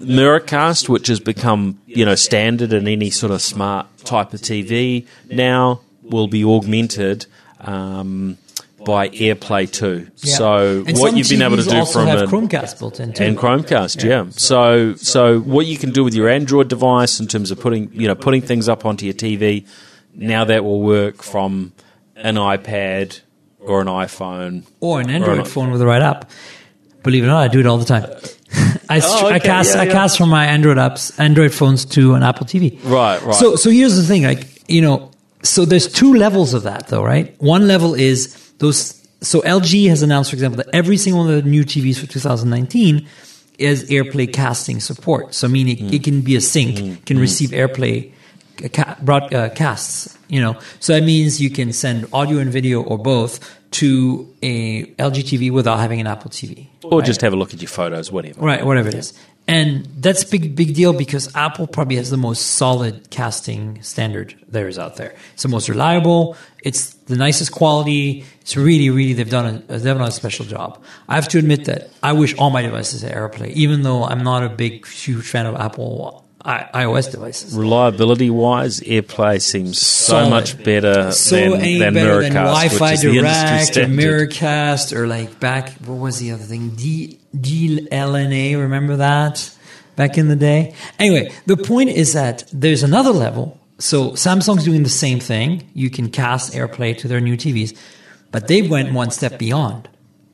Miracast, which has become you know standard in any sort of smart type of TV now, will be augmented. Um, by AirPlay 2. Yeah. So And what you've been able to do from have a, Chromecast built in too. and Chromecast, yeah. So so what you can do with your Android device in terms of putting you know putting things up onto your TV, now that will work from an iPad or an iPhone. or an Android not. phone with the right app. Believe it or not, I do it all the time. I, Oh, I cast yeah, I cast from my Android apps, Android phones to an Apple TV. Right, right. So so here's the thing, like you know, so there's two levels of that though, right? One level is those. So LG has announced, for example, that every single one of the new TVs for 2019 is AirPlay casting support. So meaning it, can be a sink, mm-hmm. can mm-hmm. receive AirPlay uh, ca- broadcasts. Uh, you know, so that means you can send audio and video or both to a LG TV without having an Apple TV. Or just have a look at your photos, whatever. Right, whatever it is. And that's big, big deal because Apple probably has the most solid casting standard there is out there. It's the most reliable. It's the nicest quality. It's really, really they've done a they've done a special job. I have to admit that I wish all my devices had AirPlay, even though I'm not a big, huge fan of Apple iOS devices. Reliability wise, AirPlay seems so much better So than, than better Miracast, than Wi-Fi which is the Direct or standard. Miracast or like back. What was the other thing? D DLNA. Remember that back in the day. Anyway, the point is that there's another level. So Samsung's doing the same thing. You can cast AirPlay to their new TVs, but they went one step beyond.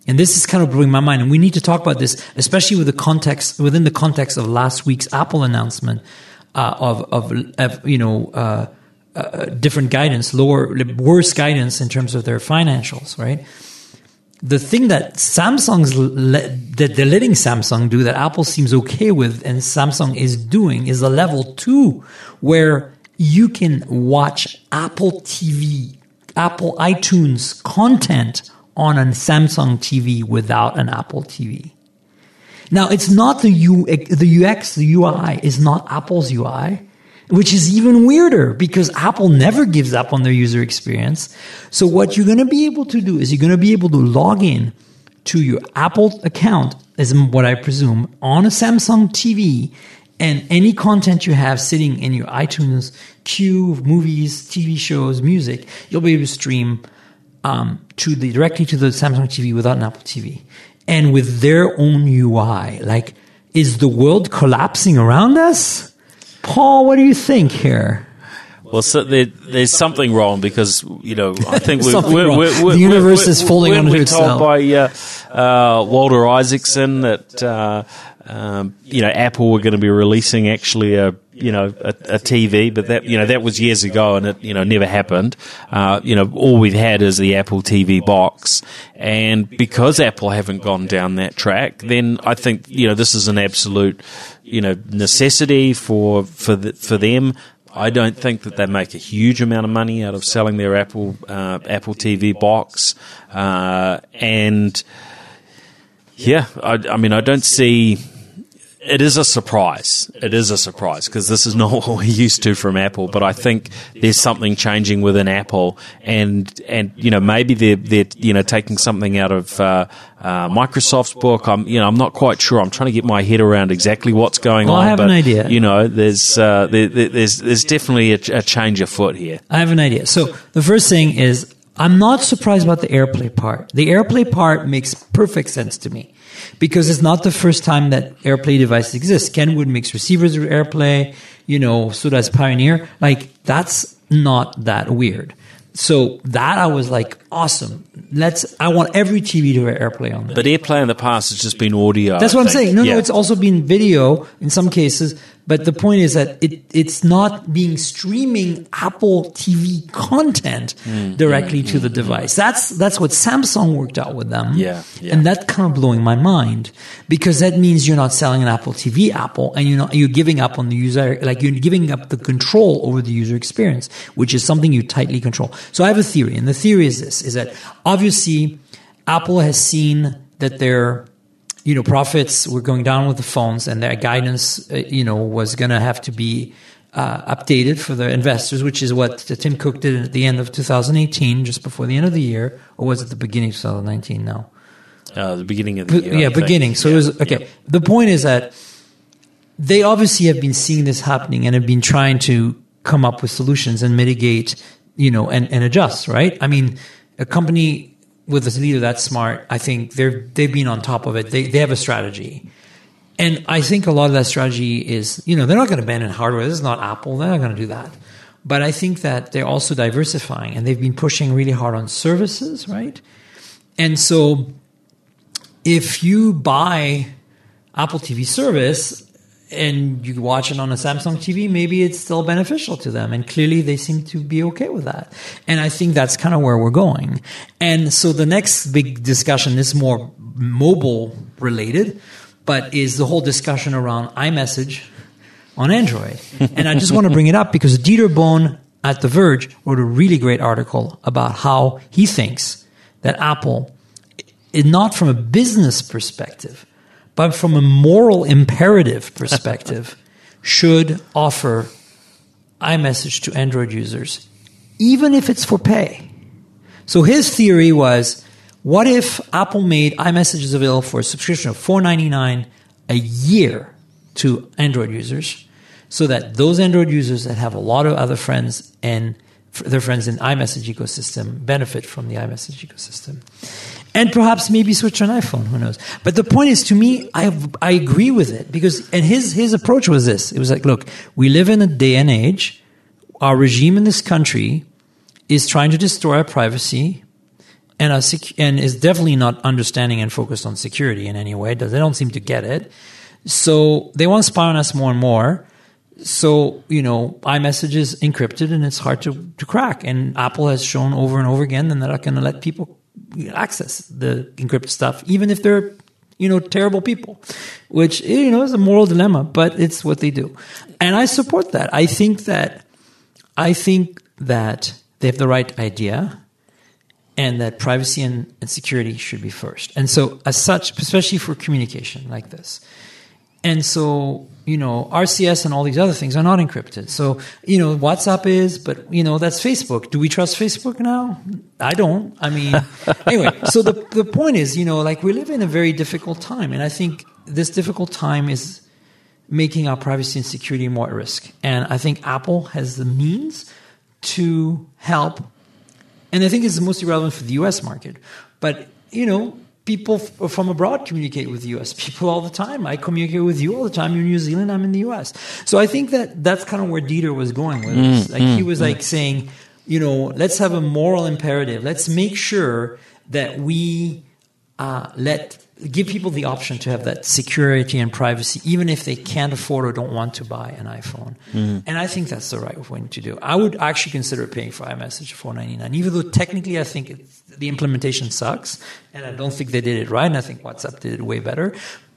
And this is kind of blowing my mind. And we need to talk about this, especially with the context within the context of last week's Apple announcement uh, of, of, of you know uh, uh, different guidance, lower worse guidance in terms of their financials, right? The thing that Samsung's le- that they're letting Samsung do that Apple seems okay with, and Samsung is doing, is a level two where you can watch Apple TV, Apple iTunes content on a Samsung TV without an Apple TV. Now, it's not the U, the UX, the UI is not Apple's UI, which is even weirder because Apple never gives up on their user experience. So what you're going to be able to do is you're going to be able to log in to your Apple account, is what I presume, on a Samsung TV and any content you have sitting in your iTunes queue, movies, TV shows, music, you'll be able to stream um, to the directly to the Samsung TV without an Apple TV, and with their own UI. Like, is the world collapsing around us? Paul, what do you think here? Well, so there, there's something wrong because you know I think we're, we're, we're, we're The universe is falling onto we're told by uh, uh, Walter Isaacson that uh, um, you know Apple were going to be releasing actually a you know a, a TV, but that you know that was years ago and it you know never happened. Uh, you know all we've had is the Apple TV box, and because Apple haven't gone down that track, then I think you know this is an absolute you know necessity for for the, for them. I don't think that they make a huge amount of money out of selling their Apple uh, Apple TV box, uh, and yeah, I, I mean, I don't see. It is a surprise. It is a surprise because this is not what we're used to from Apple. But I think there's something changing within Apple, and and you know maybe they're they're you know taking something out of uh, uh, Microsoft's book. I'm you know I'm not quite sure. I'm trying to get my head around exactly what's going Well, on. I have but, an idea. You know, there's uh, there, there- there's there's definitely a, a change foot here. I have an idea. So the first thing is I'm not surprised about the AirPlay part. The AirPlay part makes perfect sense to me because it's not the first time that AirPlay devices exist. Kenwood makes receivers with AirPlay, you know, so does Pioneer. Like that's not that weird. So that I was like, awesome. Let's. I want every TV to have AirPlay on there. But AirPlay in the past has just been audio. That's what I'm saying. No, Yeah. no, it's also been video in some cases. But the point is that it it's not being streaming Apple TV content Mm, directly to the device. That's that's what Samsung worked out with them. Yeah, yeah. And that kind of blowing my mind because that means you're not selling an Apple TV Apple and you're not you're giving up on the user like you're giving up the control over the user experience, which is something you tightly control. So I have a theory, and the theory is this is that obviously Apple has seen that their you know profits were going down with the phones and their guidance uh, you know was going to have to be uh, updated for the investors which is what tim cook did at the end of 2018 just before the end of the year or was it the beginning of 2019 no uh, the beginning of the year. I yeah think. beginning so Yeah, it was okay yeah. the point is that they obviously have been seeing this happening and have been trying to come up with solutions and mitigate you know and, and adjust right i mean a company with a leader that smart i think they're they've been on top of it. They, they have a strategy. And i think a lot of that strategy is you know they're not going to abandon hardware. This is not apple. They're not going to do that. But i think that they're also diversifying and they've been pushing really hard on services right? And so if you buy Apple TV service and you watch it on a Samsung TV, maybe it's still beneficial to them. And clearly they seem to be okay with that. And I think that's kind of where we're going. And so the next big discussion is more mobile related, but is the whole discussion around iMessage on Android. and I just want to bring it up because Dieter Bohn at The Verge wrote a really great article about how he thinks that Apple, is not from a business perspective, but from a moral imperative perspective, should offer iMessage to Android users, even if it's for pay. So his theory was what if Apple made iMessages available for a subscription of $4.99 a year to Android users so that those Android users that have a lot of other friends and their friends in iMessage ecosystem benefit from the iMessage ecosystem. And perhaps maybe switch an iPhone, who knows? But the point is, to me, I, I agree with it because, and his, his approach was this. It was like, look, we live in a day and age. Our regime in this country is trying to destroy our privacy and, sec- and is definitely not understanding and focused on security in any way. They don't seem to get it. So they want to spy on us more and more so you know iMessage is encrypted and it's hard to, to crack and apple has shown over and over again that they're not going to let people access the encrypted stuff even if they're you know terrible people which you know is a moral dilemma but it's what they do. And i support that. I think that i think that they have the right idea and that privacy and, and security should be first. And so as such especially for communication like this. And so, you know, RCS and all these other things are not encrypted. So, you know, WhatsApp is, but, you know, that's Facebook. Do we trust Facebook now? I don't. I mean, anyway, so the, the point is, you know, like we live in a very difficult time. And I think this difficult time is making our privacy and security more at risk. And I think Apple has the means to help. And I think it's mostly relevant for the US market. But, you know, people from abroad communicate with US people all the time. I communicate with you all the time. You're in New Zealand, I'm in the US. So I think that that's kind of where Dieter was going with this. Mm, like mm, he was mm. like saying, you know, let's have a moral imperative. Let's make sure that we uh, let give people the option to have that security and privacy, even if they can't afford or don't want to buy an iPhone. Mm-hmm. And I think that's the right thing to do. I would actually consider paying for iMessage four ninety nine, even though technically I think the implementation sucks, and I don't think they did it right. And I think WhatsApp did it way better.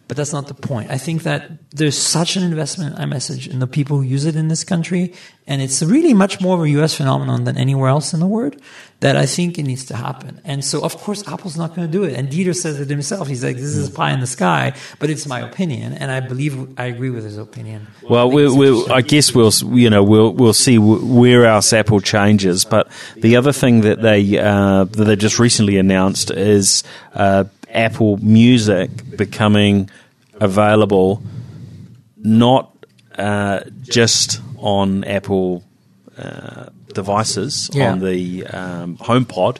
But that's not the point. I think that there's such an investment in iMessage in the people who use it in this country, and it's really much more of a US phenomenon than anywhere else in the world, that I think it needs to happen. And so, of course, Apple's not going to do it. And Dieter says it himself. He's like, this is pie in the sky, but it's my opinion, and I believe I agree with his opinion. Well, I, we we'll, I guess we'll, you know, we'll, we'll see where else Apple changes. But the other thing that they, uh, that they just recently announced is uh, Apple Music becoming available not uh, just on Apple uh, devices yeah. on the um, HomePod,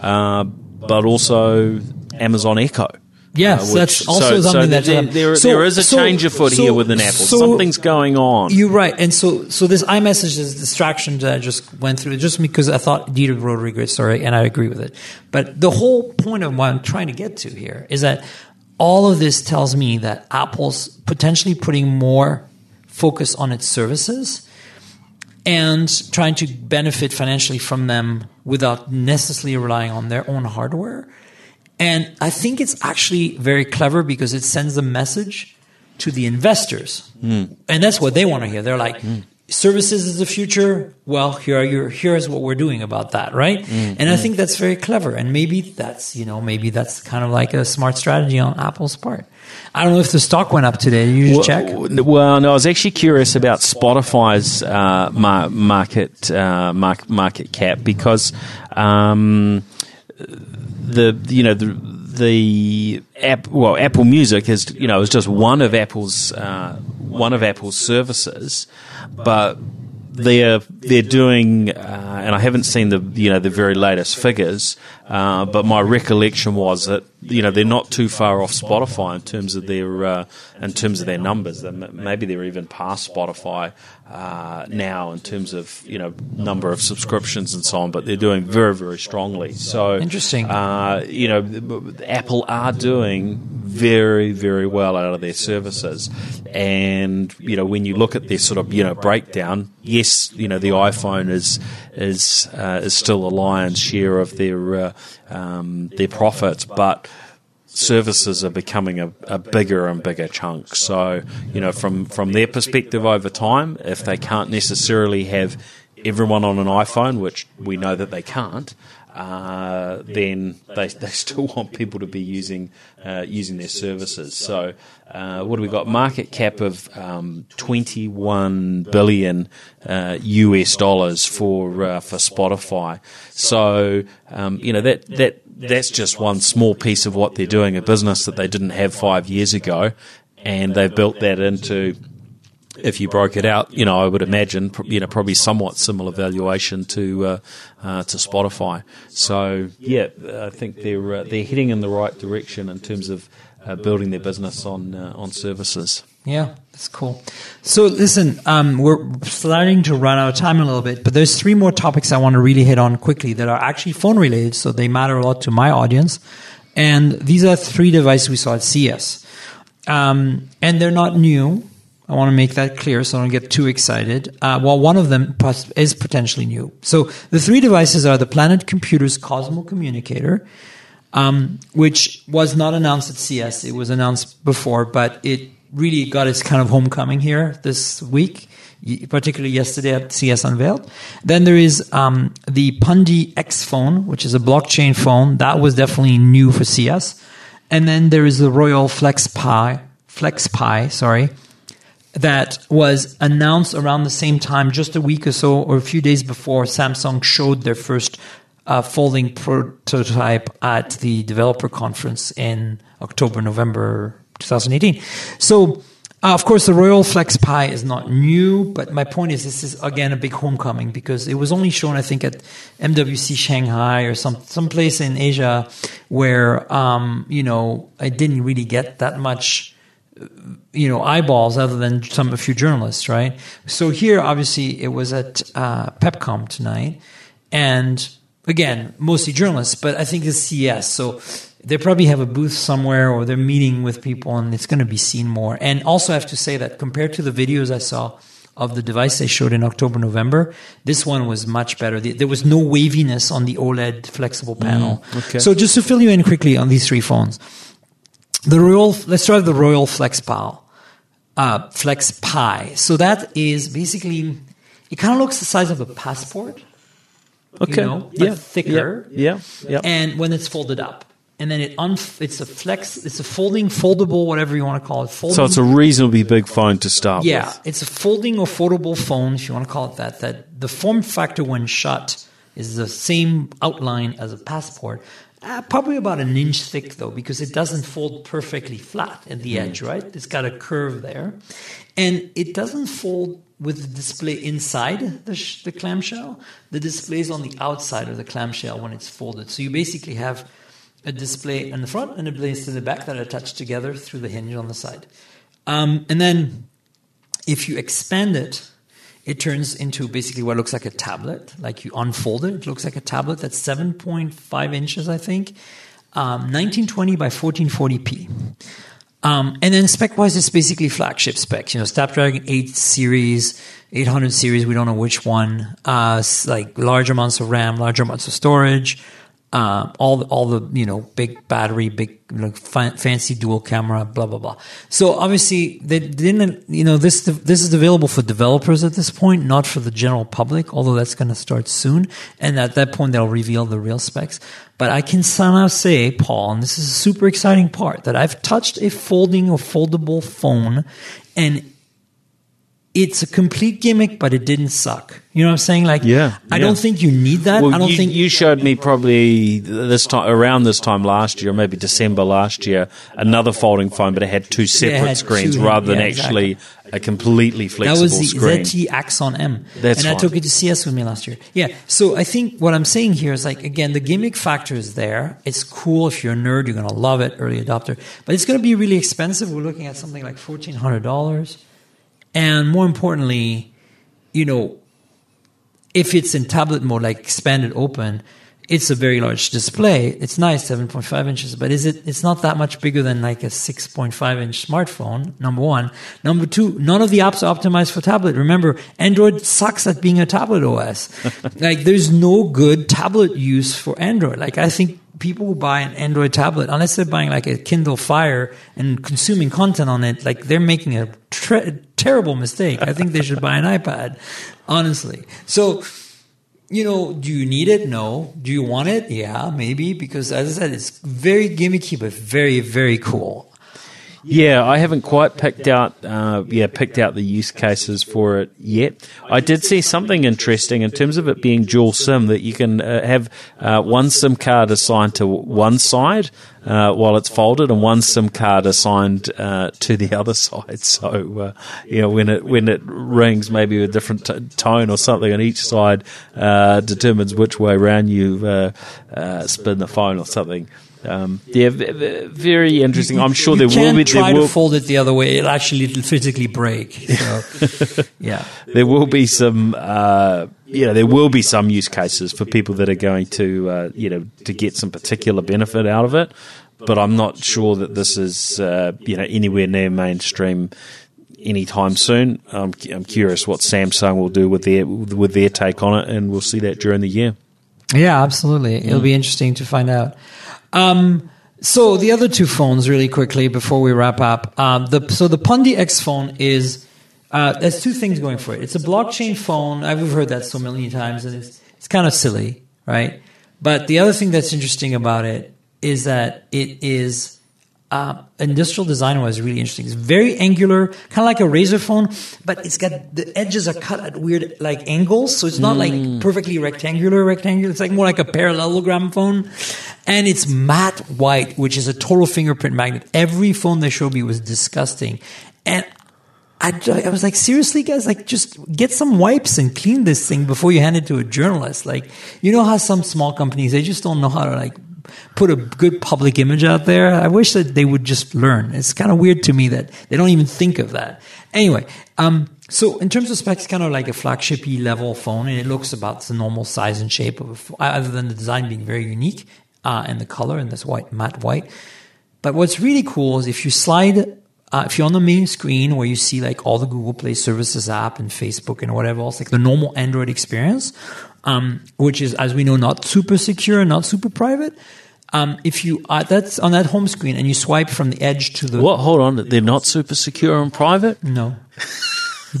uh, but also Amazon Echo. Yes, uh, which, that's also so, something so that there, there, so, there is a so, change of foot here within Apple. Something's going on. You're right, and so so this iMessage is distraction that I just went through just because I thought Dieter wrote a great story, and I agree with it. But the whole point of what I'm trying to get to here is that all of this tells me that Apple's potentially putting more focus on its services and trying to benefit financially from them without necessarily relying on their own hardware and I think it's actually very clever because it sends a message to the investors. Mm. And that's what they want to hear. They're like, mm. services is the future. Well, here are your, here's what we're doing about that, right? Mm. And I think that's very clever. And maybe that's, you know, maybe that's kind of like a smart strategy on Apple's part. I don't know if the stock went up today. Did you well, check? Well, no, I was actually curious about Spotify's uh, market, uh, market cap because, um, the you know the the app well Apple Music is you know is just one of Apple's uh, one of Apple's services, but they're they're doing, uh, and I haven't seen the you know the very latest figures, uh, but my recollection was that you know they're not too far off Spotify in terms of their uh, in terms of their numbers. Maybe they're even past Spotify uh, now in terms of you know number of subscriptions and so on. But they're doing very very strongly. So interesting. Uh, you know, Apple are doing very very well out of their services, and you know when you look at their sort of you know breakdown, yes, you know the iPhone is is uh, is still a lion's share of their uh, um, their profits, but services are becoming a, a, bigger and bigger chunk. So, you know, from, from their perspective over time, if they can't necessarily have everyone on an iPhone, which we know that they can't, uh, then they, they still want people to be using uh, using their services. So, uh, what do we got? Market cap of um, 21 billion US uh, dollars for uh, for Spotify. So, um, you know that that that's just one small piece of what they're doing, a business that they didn't have five years ago, and they've built that into if you broke it out, you know, I would imagine, you know, probably somewhat similar valuation to uh, uh, to Spotify. So yeah, I think they're uh, they're heading in the right direction in terms of uh, building their business on uh, on services. Yeah, that's cool. So listen, um, we're starting to run out of time a little bit, but there's three more topics I want to really hit on quickly that are actually phone related, so they matter a lot to my audience. And these are three devices we saw at CES. Um, and they're not new I want to make that clear so I don't get too excited. Uh, well, one of them is potentially new. So the three devices are the Planet Computers Cosmo Communicator, um, which was not announced at CES. It was announced before, but it really got its kind of homecoming here this week, particularly yesterday at CES Unveiled. Then there is um, the Pundi X phone, which is a blockchain phone. That was definitely new for CES. And then there is the Royole Flex Pi, Flex sorry, that was announced around the same time, just a week or so, or a few days before Samsung showed their first uh, folding prototype at the developer conference in October, November 2018. So, uh, of course, the Royole Flex Pi is not new, but my point is this is again a big homecoming because it was only shown, I think, at MWC Shanghai or some some place in Asia where um, you know I didn't really get that much you know eyeballs other than some a few journalists, right? So here, obviously, it was at uh, PepCom tonight, and again, mostly journalists, but I think it's CES, so they probably have a booth somewhere or they're meeting with people, and it's going to be seen more. And also, I have to say that compared to the videos I saw of the device they showed in October, November, this one was much better. There was no waviness on the OLED flexible panel. Mm, okay. So just to fill you in quickly on these three phones the Royole, let's start with the Royole Flex Pi. Uh, Flex Pi. So that is basically, it kind of looks the size of a passport. Okay. You know, yeah. thicker. Yeah. yeah. Yeah. And when it's folded up. And then it unf- it's a flex, it's a folding, foldable, whatever you want to call it. Folding. So it's a reasonably big phone to start yeah, with. it's a folding or foldable phone, if you want to call it that. That the form factor when shut is the same outline as a passport, uh, probably about an inch thick though, because it doesn't fold perfectly flat at the edge, right? It's got a curve there. And it doesn't fold with the display inside the, sh- the clamshell. The display is on the outside of the clamshell when it's folded. So you basically have a display in the front and a display in the back that are attached together through the hinge on the side. Um, and then if you expand it, it turns into basically what looks like a tablet. Like you unfold it, it looks like a tablet that's 7.5 inches, I think, um, 1920 by 1440p. Um, and then spec wise, it's basically flagship specs. You know, Snapdragon 8 series, 800 series, we don't know which one. Uh, like large amounts of RAM, large amounts of storage, uh, all all the you know big battery, big like, fancy dual camera, blah blah blah. So obviously they didn't you know this this is available for developers at this point, not for the general public. Although that's going to start soon, and at that point they'll reveal the real specs. But I can somehow say, Paul, and this is a super exciting part, that I've touched a folding or foldable phone, and it's a complete gimmick, but it didn't suck. You know what I'm saying? Like, yeah, I yeah. don't think you need that. Well, I don't you, think you showed me probably this time around this time last year, maybe December last year, another folding phone, but it had two separate had screens two, rather than actually exactly. a completely flexible That was the screen. ZTE Axon M, That's and right. I took it to CES with me last year. Yeah, so I think what I'm saying here is like again, the gimmick factor is there. It's cool if you're a nerd, you're gonna love it, early adopter, but it's gonna be really expensive. We're looking at something like fourteen hundred dollars. And more importantly, you know, if it's in tablet mode, like expanded open, it's a very large display. It's nice, 7.5 inches, but is it, it's not that much bigger than like a 6.5 inch smartphone, number one. Number two, none of the apps are optimized for tablet. Remember, Android sucks at being a tablet OS. like, there's no good tablet use for Android. Like, I think people who buy an Android tablet, unless they're buying like a Kindle Fire and consuming content on it, like they're making a tre- terrible mistake. I think they should buy an iPad, honestly. So, you know, do you need it? No. Do you want it? Yeah, maybe, because as I said, it's very gimmicky, but very, very cool. Yeah, I haven't quite picked out, uh, yeah, picked out the use cases for it yet. I did see something interesting in terms of it being dual SIM that you can uh, have uh, one SIM card assigned to one side uh, while it's folded, and one SIM card assigned uh, to the other side. So, uh, you know, when it when it rings, maybe a different t- tone or something on each side determines which way around you spin the phone or something. Um, yeah, very interesting. I'm sure there will be. Try there to will, fold it the other way; it'll actually it'll physically break. So, yeah, there will be some. Uh, you know, there will be some use cases for people that are going to, uh, you know, to get some particular benefit out of it. But I'm not sure that this is, uh, you know, anywhere near mainstream anytime soon. I'm, I'm curious what Samsung will do with their with their take on it, and we'll see that during the year. Yeah, absolutely. It'll be interesting to find out. Um, so the other two phones, really quickly before we wrap up. Um, the, so the Pundi X phone is uh, there's two things going for it. It's a blockchain phone. I've heard that so many times, and it's it's kind of silly, right? But the other thing that's interesting about it is that it is uh, industrial design was really interesting. It's very angular, kind of like a Razer phone, but it's got the edges are cut at weird like angles, so it's not like perfectly rectangular. Rectangular. It's like more like a parallelogram phone, and it's matte white, which is a total fingerprint magnet. Every phone they showed me was disgusting, and. I, I was like, seriously, guys, like, just get some wipes and clean this thing before you hand it to a journalist. Like, you know how some small companies, they just don't know how to, like, put a good public image out there. I wish that they would just learn. It's kind of weird to me that they don't even think of that. Anyway, um, so in terms of specs, kind of like a flagshipy level phone, and it looks about the normal size and shape of other than the design being very unique uh, and the color and this white matte white. But what's really cool is if you slide uh, if you're on the main screen where you see like all the Google Play Services app and Facebook and whatever else, like the normal Android experience, um, which is, as we know, not super secure, and not super private. Um, if you uh, that's on that home screen and you swipe from the edge to the What? Hold on, they're not super secure and private. no.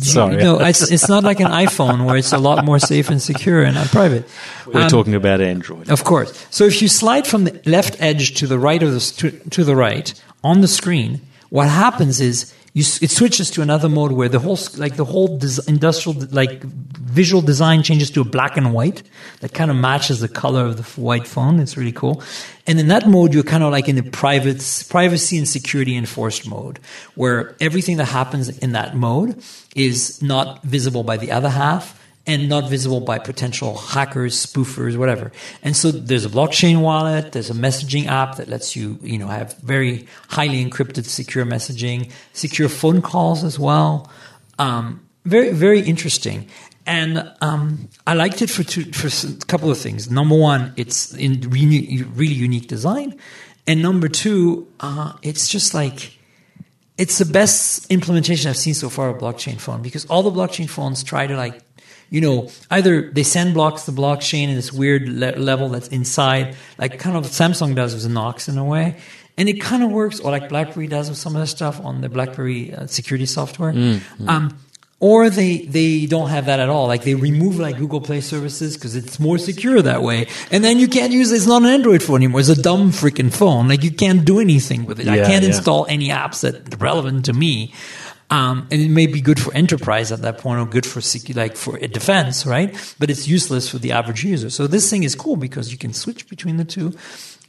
Sorry, No, it's, it's not like an iPhone where it's a lot more safe and secure and private. we're Um, talking about Android. Of course. So if you slide from the left edge to the right of the to, to the right on the screen, what happens is you, it switches to another mode where the whole like the whole des- industrial like visual design changes to a black and white that kind of matches the color of the white phone. It's really cool. And in that mode, you're kind of like in the private privacy and security enforced mode, where everything that happens in that mode is not visible by the other half and not visible by potential hackers, spoofers, whatever. And so there's a blockchain wallet, there's a messaging app that lets you, you know, have very highly encrypted, secure messaging, secure phone calls as well. Um, very, very interesting. And um, I liked it for two, for a couple of things. Number one, it's in really, really unique design, and number two, uh, it's just like it's the best implementation I've seen so far of blockchain phone because all the blockchain phones try to like, you know, either they send blocks to blockchain in this weird le- level that's inside, like kind of Samsung does with Knox in a way. And it kind of works, or like BlackBerry does with some of the stuff on the BlackBerry uh, security software. Um, or they they don't have that at all. Like they remove like Google Play services because it's more secure that way. And then you can't use it. It's not an Android phone anymore. It's a dumb freaking phone. Like you can't do anything with it. I can't yeah. install any apps that are relevant to me. Um, and it may be good for enterprise at that point, or good for like for defense, right? But it's useless for the average user. So this thing is cool because you can switch between the two,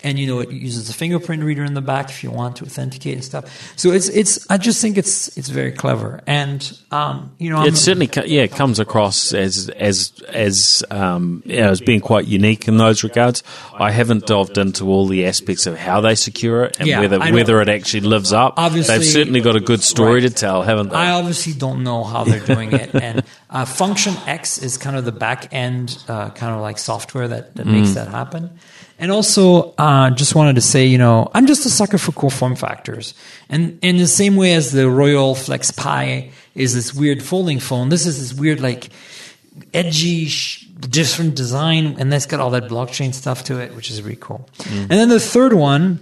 and you know it uses a fingerprint reader in the back if you want to authenticate and stuff. So it's it's. I just think it's it's very clever, and um, you know, I'm, It certainly, yeah, it comes across as as as um, you know, as being quite unique in those regards. I haven't delved into all the aspects of how they secure it and Yeah, whether whether it actually lives up. Obviously- they've certainly got a good story Right. to tell, haven't they? I obviously don't know how they're doing it, and uh, Function X is kind of the back end, uh, kind of like software that, that makes that happen. And also, uh, just wanted to say, you know, I'm just a sucker for cool form factors, and in the same way as the Royole Flex Pi is this weird folding phone, this is this weird like edgy, sh- different design, and that's got all that blockchain stuff to it, which is really cool. And then the third one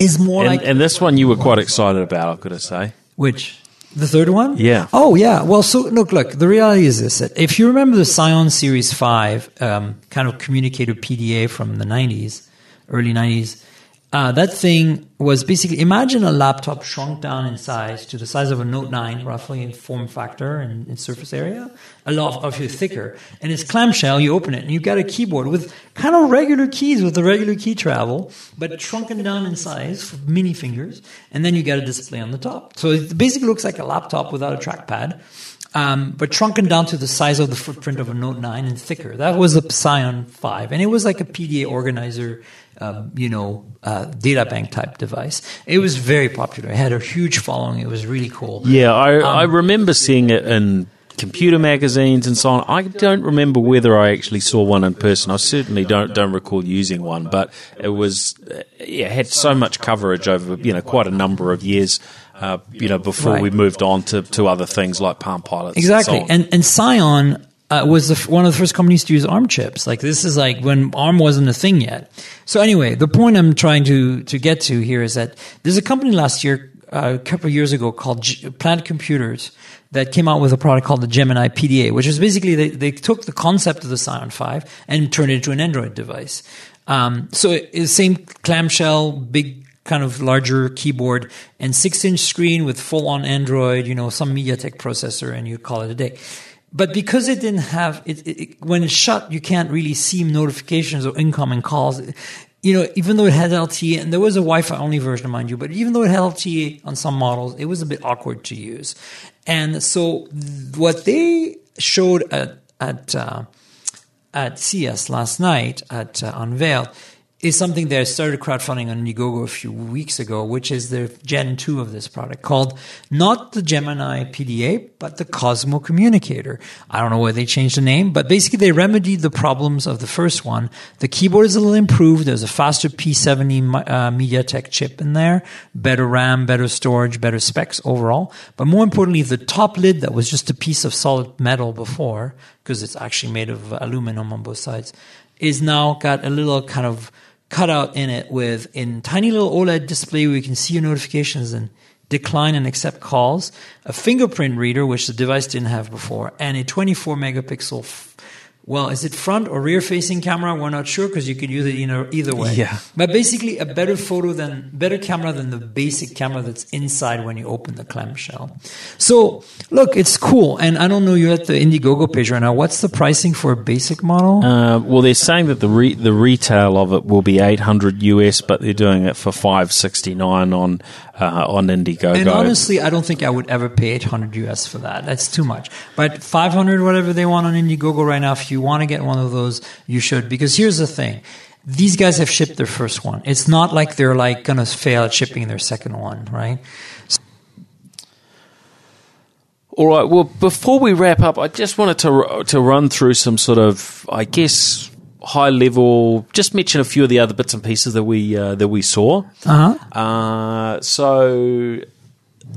is more And, like and this one you were quite excited about, I've got to say. which the third one. Yeah. Oh yeah. Well, so look, look. The reality is this: that if you remember the Psion Series Five, um, kind of communicator PDA from the '90s, early '90s. Uh, that thing was basically imagine a laptop shrunk down in size to the size of a Note 9, roughly in form factor and in surface area, a lot obviously thicker. And it's clamshell, you open it, and you've got a keyboard with kind of regular keys with the regular key travel, but shrunken down in size for mini fingers, and then you got a display on the top. So it basically looks like a laptop without a trackpad. Um, but shrunken down to the size of the footprint of a Note 9 and thicker. That was a Psion 5. And it was like a PDA organizer, um, you know, uh, data bank type device. It was very popular. It had a huge following. It was really cool. Yeah, I, Um, I remember seeing it in computer magazines and so on. I don't remember whether I actually saw one in person. I certainly don't don't recall using one, but it was uh, yeah, it had so much coverage over you know quite a number of years. Uh, you know, before Right. we moved on to, to other things like Palm Pilots. Exactly. And, so. And and Psion uh, was the, one of the first companies to use ARM chips. Like this is like when ARM wasn't a thing yet. So anyway, the point I'm trying to to get to here is that there's a company last year, uh, a couple of years ago, called G- Planet Computers that came out with a product called the Gemini PDA, which is basically they, they took the concept of the Psion 5 and turned it into an Android device. Um, so it- same clamshell, big kind of larger keyboard and six inch screen with full on Android, you know, some MediaTek processor, and you call it a day. But because it didn't have it, it, it- when it's shut, you can't really see notifications or incoming calls. You know, even though it had LTE, and there was a Wi-Fi only version, mind you, but even though it had LTE on some models, it was a bit awkward to use. And so, what they showed at at uh, at CES last night at uh, Unveiled is something that I started crowdfunding on Indiegogo a few weeks ago, which is the Gen 2 of this product called not the Gemini PDA, but the Cosmo Communicator. I don't know why they changed the name, but basically they remedied the problems of the first one. The keyboard is a little improved. There's a faster P70 uh, MediaTek chip in there, better RAM, better storage, better specs overall. But more importantly, the top lid that was just a piece of solid metal before, because it's actually made of aluminum on both sides, is now got a little kind of cutout in it with in tiny little OLED display where you can see your notifications and decline and accept calls, a fingerprint reader which the device didn't have before, and a 24 megapixel. F- well, is it front or rear facing camera? We're not sure because you could use it you know, either way. Yeah. But basically, a better photo than better camera than the basic camera that's inside when you open the clamshell. So look, it's cool, and I don't know you're at the Indiegogo page right now. What's the pricing for a basic model? Uh, well, they're saying that the re- the retail of it will be eight hundred US, but they're doing it for five sixty nine on uh, on Indiegogo. And honestly, I don't think I would ever pay 800 US for that. That's too much. But 500, whatever they want on Indiegogo right now, if you want to get one of those, you should. Because here's the thing. These guys have shipped their first one. It's not like they're like going to fail at shipping their second one, right? All right. Well, before we wrap up, I just wanted to to run through some sort of, I guess, high level. Just mention a few of the other bits and pieces that we uh, that we saw. Uh-huh. Uh, so,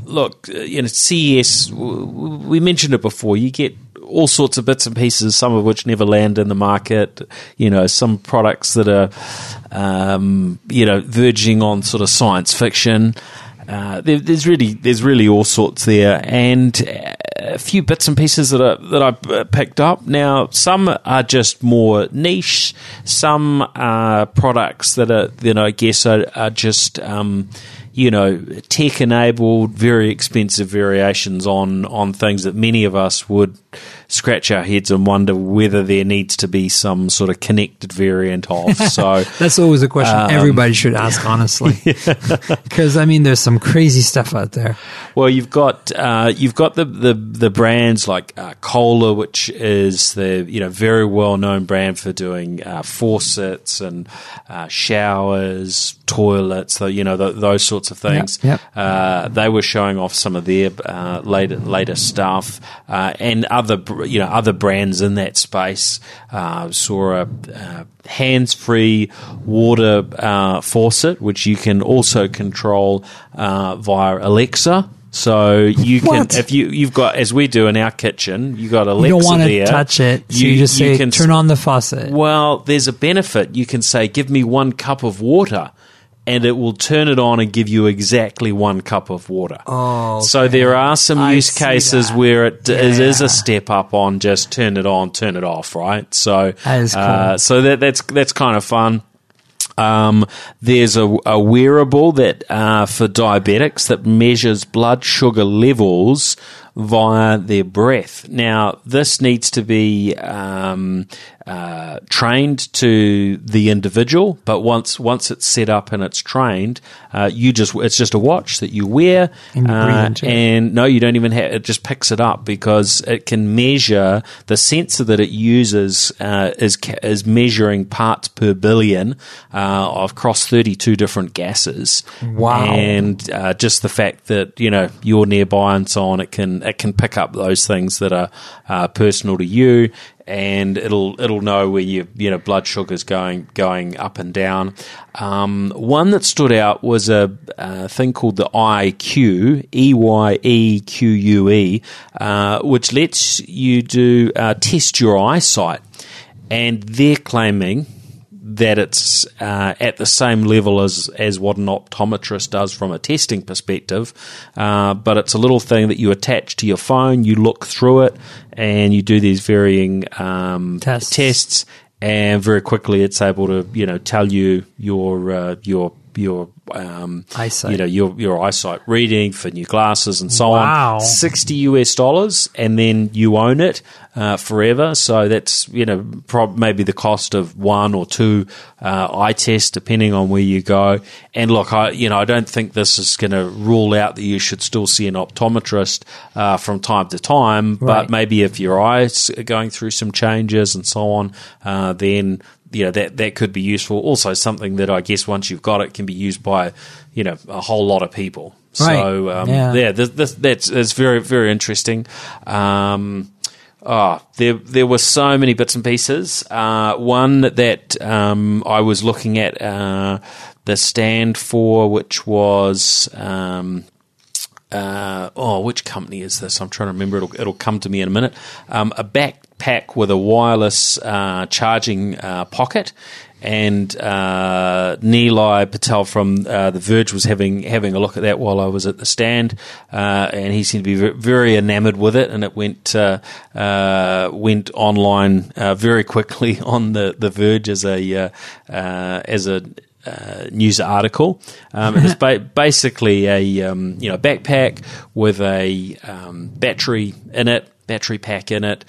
look, uh, you know, CES. We mentioned it before. You get all sorts of bits and pieces, some of which never land in the market. You know, some products that are, um, you know, verging on sort of science fiction. Uh, there, there's really there's really all sorts there, and a few bits and pieces that I, that I uh, picked up. Now, some are just more niche. Some are products that are you know I guess are, are just um, you know tech enabled, very expensive variations on on things that many of us would scratch our heads and wonder whether there needs to be some sort of connected variant of. So. That's always a question everybody should ask, honestly. Because, I mean, there's some crazy stuff out there. Well, you've got uh, you've got the, the, the brands like uh, Kohler, which is the you know very well known brand for doing uh, faucets and uh, showers, toilets, the, you know th those sorts of things. yep. Uh, they were showing off some of their uh, later later stuff uh, and other br- you know other brands in that space. Uh, saw a uh, hands free water uh, faucet, which you can also control uh, via Alexa. So you can, What? if you you've got as we do in our kitchen, you got Alexa there. You don't want to touch it, so you, just say, can "Turn on the faucet." Well, there's a benefit. You can say, "Give me one cup of water." And it will turn it on and give you exactly one cup of water. Oh, so there are some I use cases that. where it is is Yeah. a step up on just turn it on, turn it off, right? So, That is cool. uh, so that that's that's kind of fun. Um, there's a, a wearable that uh, for diabetics that measures blood sugar levels via their breath. Now, this needs to be um, uh, trained to the individual, but once once it's set up and it's trained, uh, you just it's just a watch that you wear, And you uh, and no, you don't even have it. Just picks it up because it can measure the sensor that it uses uh, is is measuring parts per billion uh, across thirty two different gases. Wow. And uh, just the fact that you know you're nearby and so on, it can it can pick up those things that are uh, personal to you. And it'll it'll know where your you know blood sugar's going going up and down. Um, one that stood out was a, uh thing called the IQ E Y E Q U E, uh, which lets you do uh, test your eyesight, and they're claiming that it's uh, at the same level as as what an optometrist does from a testing perspective, uh, but it's a little thing that you attach to your phone. You look through it, and you do these varying um, Tests. tests, and very quickly it's able to you know tell you your uh, your your um, Eyesight. you know your your eyesight reading for new glasses and so Wow. on. Sixty US dollars, and then you own it uh, forever. So that's you know prob- maybe the cost of one or two uh, eye tests, depending on where you go. And look, I you know I don't think this is going to rule out that you should still see an optometrist uh, from time to time. But maybe if your eyes are going through some changes and so on, uh, then you know that that could be useful. Also, something that I guess once you've got it can be used by you know a whole lot of people. Right. So um, Yeah. yeah, this, this, that's that's very very interesting. Um, oh, there there were so many bits and pieces. Uh, one that um, I was looking at uh, the stand for, which was. Um, uh, oh, which company is this? I'm trying to remember. It'll, it'll come to me in a minute. Um, a backpack with a wireless uh, charging uh, pocket. And uh, Patel from uh, The Verge was having having a look at that while I was at the stand, uh, and he seemed to be very enamoured with it. And it went uh, uh, went online uh, very quickly on the, the Verge as a uh, uh, as a uh, news article. Um, and it's ba- basically a um, you know backpack with a um, battery in it, battery pack in it.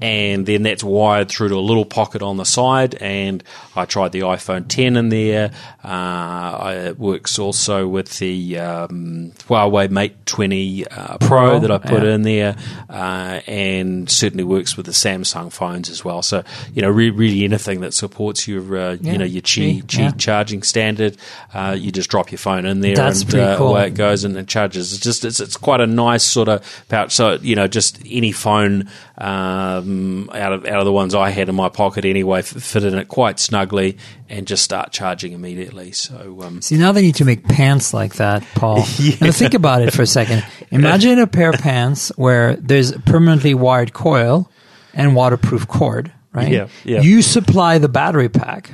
And then that's wired through to a little pocket on the side. And I tried the iPhone 10 in there. Uh, I, it works also with the um, Huawei Mate 20 uh, Pro, Pro, that I put yeah. in there, uh, and certainly works with the Samsung phones as well. So you know, re- really anything that supports your uh, Yeah, you know your Qi Qi yeah. charging standard, uh, you just drop your phone in there That's and uh, cool. away it goes and it charges. It's just it's, it's quite a nice sort of pouch. So you know, just any phone um, out of out of the ones I had in my pocket anyway fit in it quite snugly and just start charging immediately. So um, See, now they need to make pants like that, Paul. Now think about it for a second. Imagine a pair of pants where there's a permanently wired coil and waterproof cord, right? Yeah, yeah. You supply the battery pack,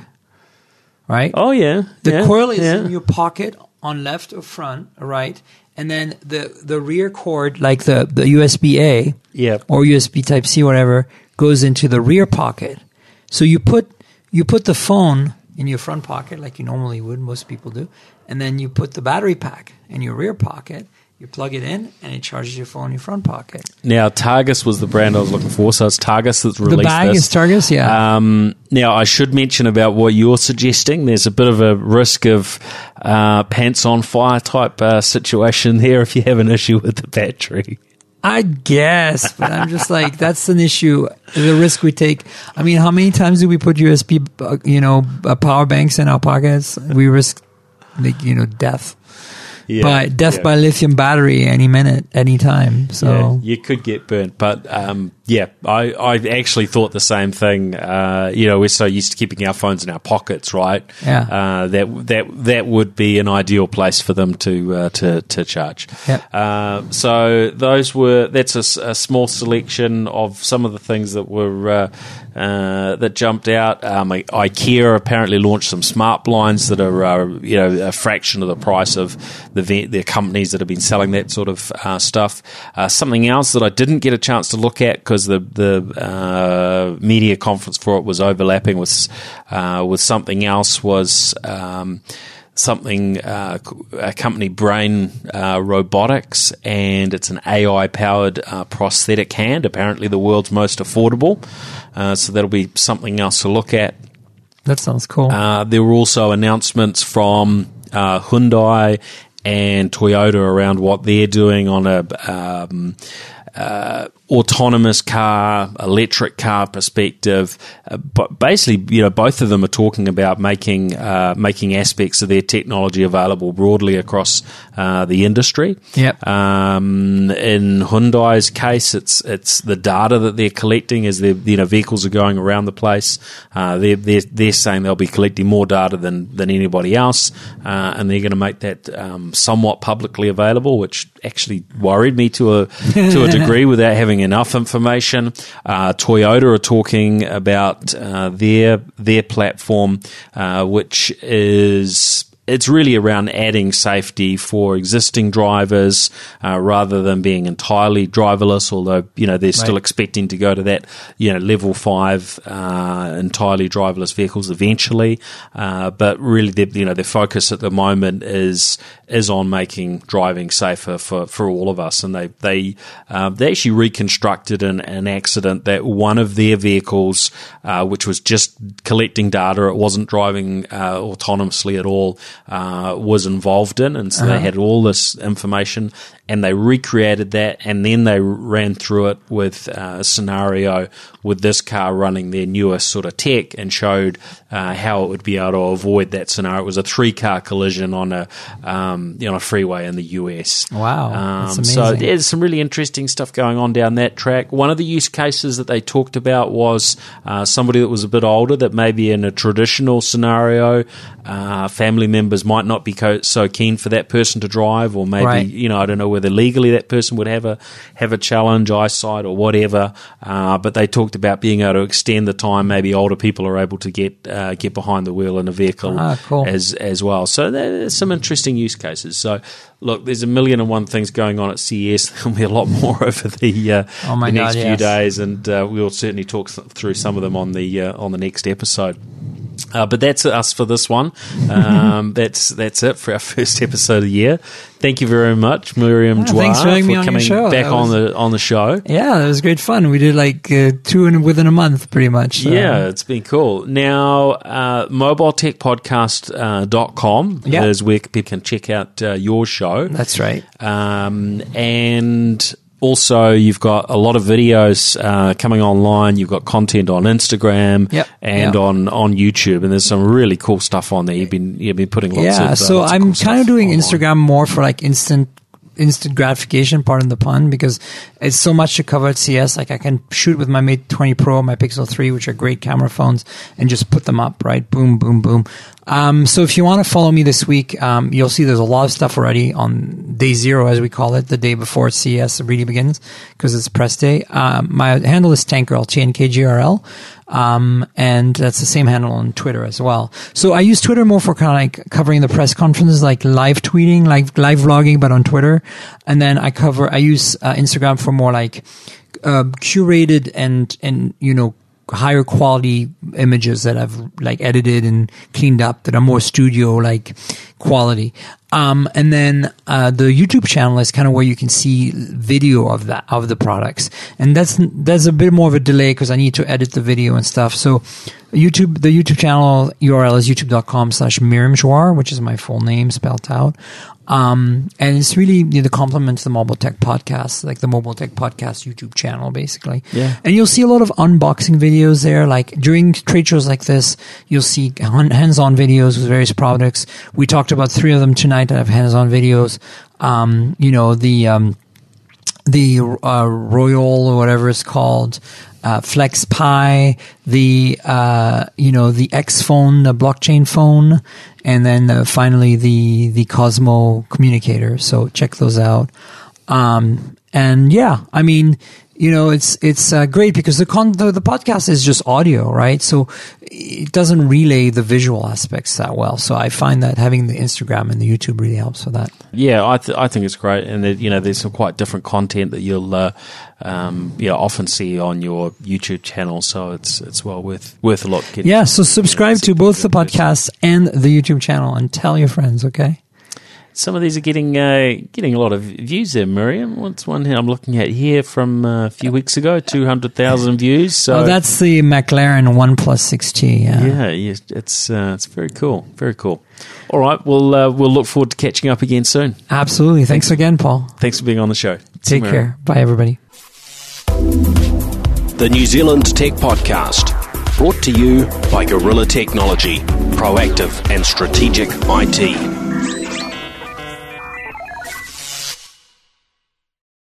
right? oh yeah, the yeah, coil is yeah. in your pocket on left or front, right? And then the the rear cord, like the the USB A, Yeah. or USB Type C, whatever, goes into the rear pocket. So you put you put the phone in your front pocket, like you normally would, most people do, and then you put the battery pack in your rear pocket. You plug it in, and it charges your phone in your front pocket. Now, Targus was the brand I was looking for, so it's Targus that's released the bag this. is Targus, yeah. Um, now, I should mention about what you're suggesting. There's a bit of a risk of uh, pants on fire type uh, situation there if you have an issue with the battery. I guess, but I'm just like that's an issue. The risk we take. I mean, how many times do we put USB, uh, you know, uh, power banks in our pockets? We risk, like, you know, death. Yeah, by death yeah. by lithium battery any minute, any time. So you could get burnt, but um, yeah, I, I actually thought the same thing. Uh, you know, we're so used to keeping our phones in our pockets, right? Yeah. Uh, that that that would be an ideal place for them to uh, to to charge. Yep. Uh, so those were that's a small selection of some of the things that were uh, uh, that jumped out. Um, IKEA apparently launched some smart blinds that are uh, you know a fraction of the price of the the companies that have been selling that sort of uh, stuff. Uh, something else that I didn't get a chance to look at because the the uh, media conference for it was overlapping with uh, with something else was. Um, something uh, a company brain uh, robotics and it's an ai powered uh, prosthetic hand apparently the world's most affordable uh, so that'll be something else to look at that sounds cool. uh, there were also announcements from uh, Hyundai and Toyota around what they're doing on a um, uh, autonomous car, electric car perspective. Uh, but basically, you know, both of them are talking about making uh, making aspects of their technology available broadly across uh, the industry. Yep. Um, in Hyundai's case, it's it's the data that they're collecting as their you know vehicles are going around the place. Uh, they're, they're they're saying they'll be collecting more data than than anybody else, uh, and they're going to make that um, somewhat publicly available, which actually worried me to a to a degree without having enough information. Uh, Toyota are talking about uh, their their platform, uh, which is it's really around adding safety for existing drivers uh, rather than being entirely driverless. Although you know they're still expecting to go to that you know level five uh, entirely driverless vehicles eventually. Uh, but really, you know their focus at the moment is is on making driving safer for, for all of us. And they they um, they actually reconstructed an, an accident that one of their vehicles, uh, which was just collecting data, it wasn't driving uh, autonomously at all, uh, was involved in, and so they had all this information. And they recreated that, and then they ran through it with uh, a scenario with this car running their newest sort of tech, and showed uh, how it would be able to avoid that scenario. It was a three-car collision on a um, you know a freeway in the US. Wow, Um, so there's some really interesting stuff going on down that track. One of the use cases that they talked about was uh, somebody that was a bit older that maybe in a traditional scenario, uh, family members might not be co- so keen for that person to drive, or maybe Right. you know I don't know whether legally that person would have a have a challenge, eyesight or whatever. Uh, but they talked about being able to extend the time. Maybe older people are able to get uh, get behind the wheel in a vehicle Ah, cool. as as well. So there's some interesting use cases. So look, there's a million and one things going on at CES. There'll be a lot more over the uh, Oh the God, next few yes. days, and uh, we'll certainly talk th- through some of them on the uh, on the next episode. Uh, but that's us for this one. Um, that's that's it for our first episode of the year. Thank you very much, Myriam Yeah, Dwyer, for on coming back That on the on the show. yeah, it was great fun. We did like uh, two in within a month, pretty much. so- Yeah, it's been cool. Now, uh, mobiletechpodcast.com uh, dot com Yeah. is where people can check out uh, your show. that's right. Um, and also, you've got a lot of videos uh, coming online. You've got content on Instagram Yep. and Yep. on, on YouTube, and there's some really cool stuff on there. You've been you've been putting lots yeah, of. uh, so I'm cool kind of doing online. Instagram more for like instant instant gratification, pardon the pun, because it's so much to cover at CES. Like I can shoot with my Mate 20 Pro, my Pixel 3, which are great camera phones, and just put them up, right? Boom, boom, boom. Um, so if you want to follow me this week, um, you'll see there's a lot of stuff already on day zero, as we call it, the day before CES really begins, because it's press day. Um, my handle is Tankgirl, T-N-K-G-R-L. Um, and that's the same handle on Twitter as well. So I use Twitter more for kind of like covering the press conferences, like live tweeting, like live vlogging, but on Twitter. And then I cover, I use uh, Instagram for more like, uh, curated and, and, you know, higher quality images that I've like edited and cleaned up that are more studio like quality. Um, and then uh, the YouTube channel is kind of where you can see video of that of the products, and that's that's a bit more of a delay because I need to edit the video and stuff. So YouTube, the YouTube channel URL is youtube.com slash Myriam Joire, which is my full name spelled out. Um, and it's really you know, the complement to the Mobile Tech Podcast, like the Mobile Tech Podcast YouTube channel, basically. Yeah. And you'll see a lot of unboxing videos there. Like during trade shows like this, you'll see hands-on videos with various products. We talked about three of them tonight that have hands-on videos. Um, you know, the, um, the uh, Royole or whatever it's called, uh, FlexPai, the uh, you know the X phone, the blockchain phone, and then uh, finally the the Cosmo communicator. So check those out. Um, and yeah, I mean, you know, it's it's uh, great because the, con- the the podcast is just audio, right? So it doesn't relay the visual aspects that well. So I find that having the Instagram and the YouTube really helps with that. Yeah, I, th- I think it's great, and that, you know, there's some quite different content that you'll uh, um, yeah often see on your YouTube channel. So it's it's well worth worth a look. Get- Yeah, so subscribe to both the podcast and the YouTube channel and tell your friends, okay? Some of these are getting uh, getting a lot of views there, Myriam. What's one here I'm looking at here from uh, a few weeks ago? Two hundred thousand views. So oh, that's the McLaren OnePlus 6T. Yeah. yeah, yeah, it's uh, it's very cool, very cool. All right, we'll uh, we'll look forward to catching up again soon. Absolutely. Thanks again, Paul. Thanks for being on the show. Take Myriam. care. Bye, everybody. The New Zealand Tech Podcast, brought to you by Gorilla Technology, proactive and strategic IT.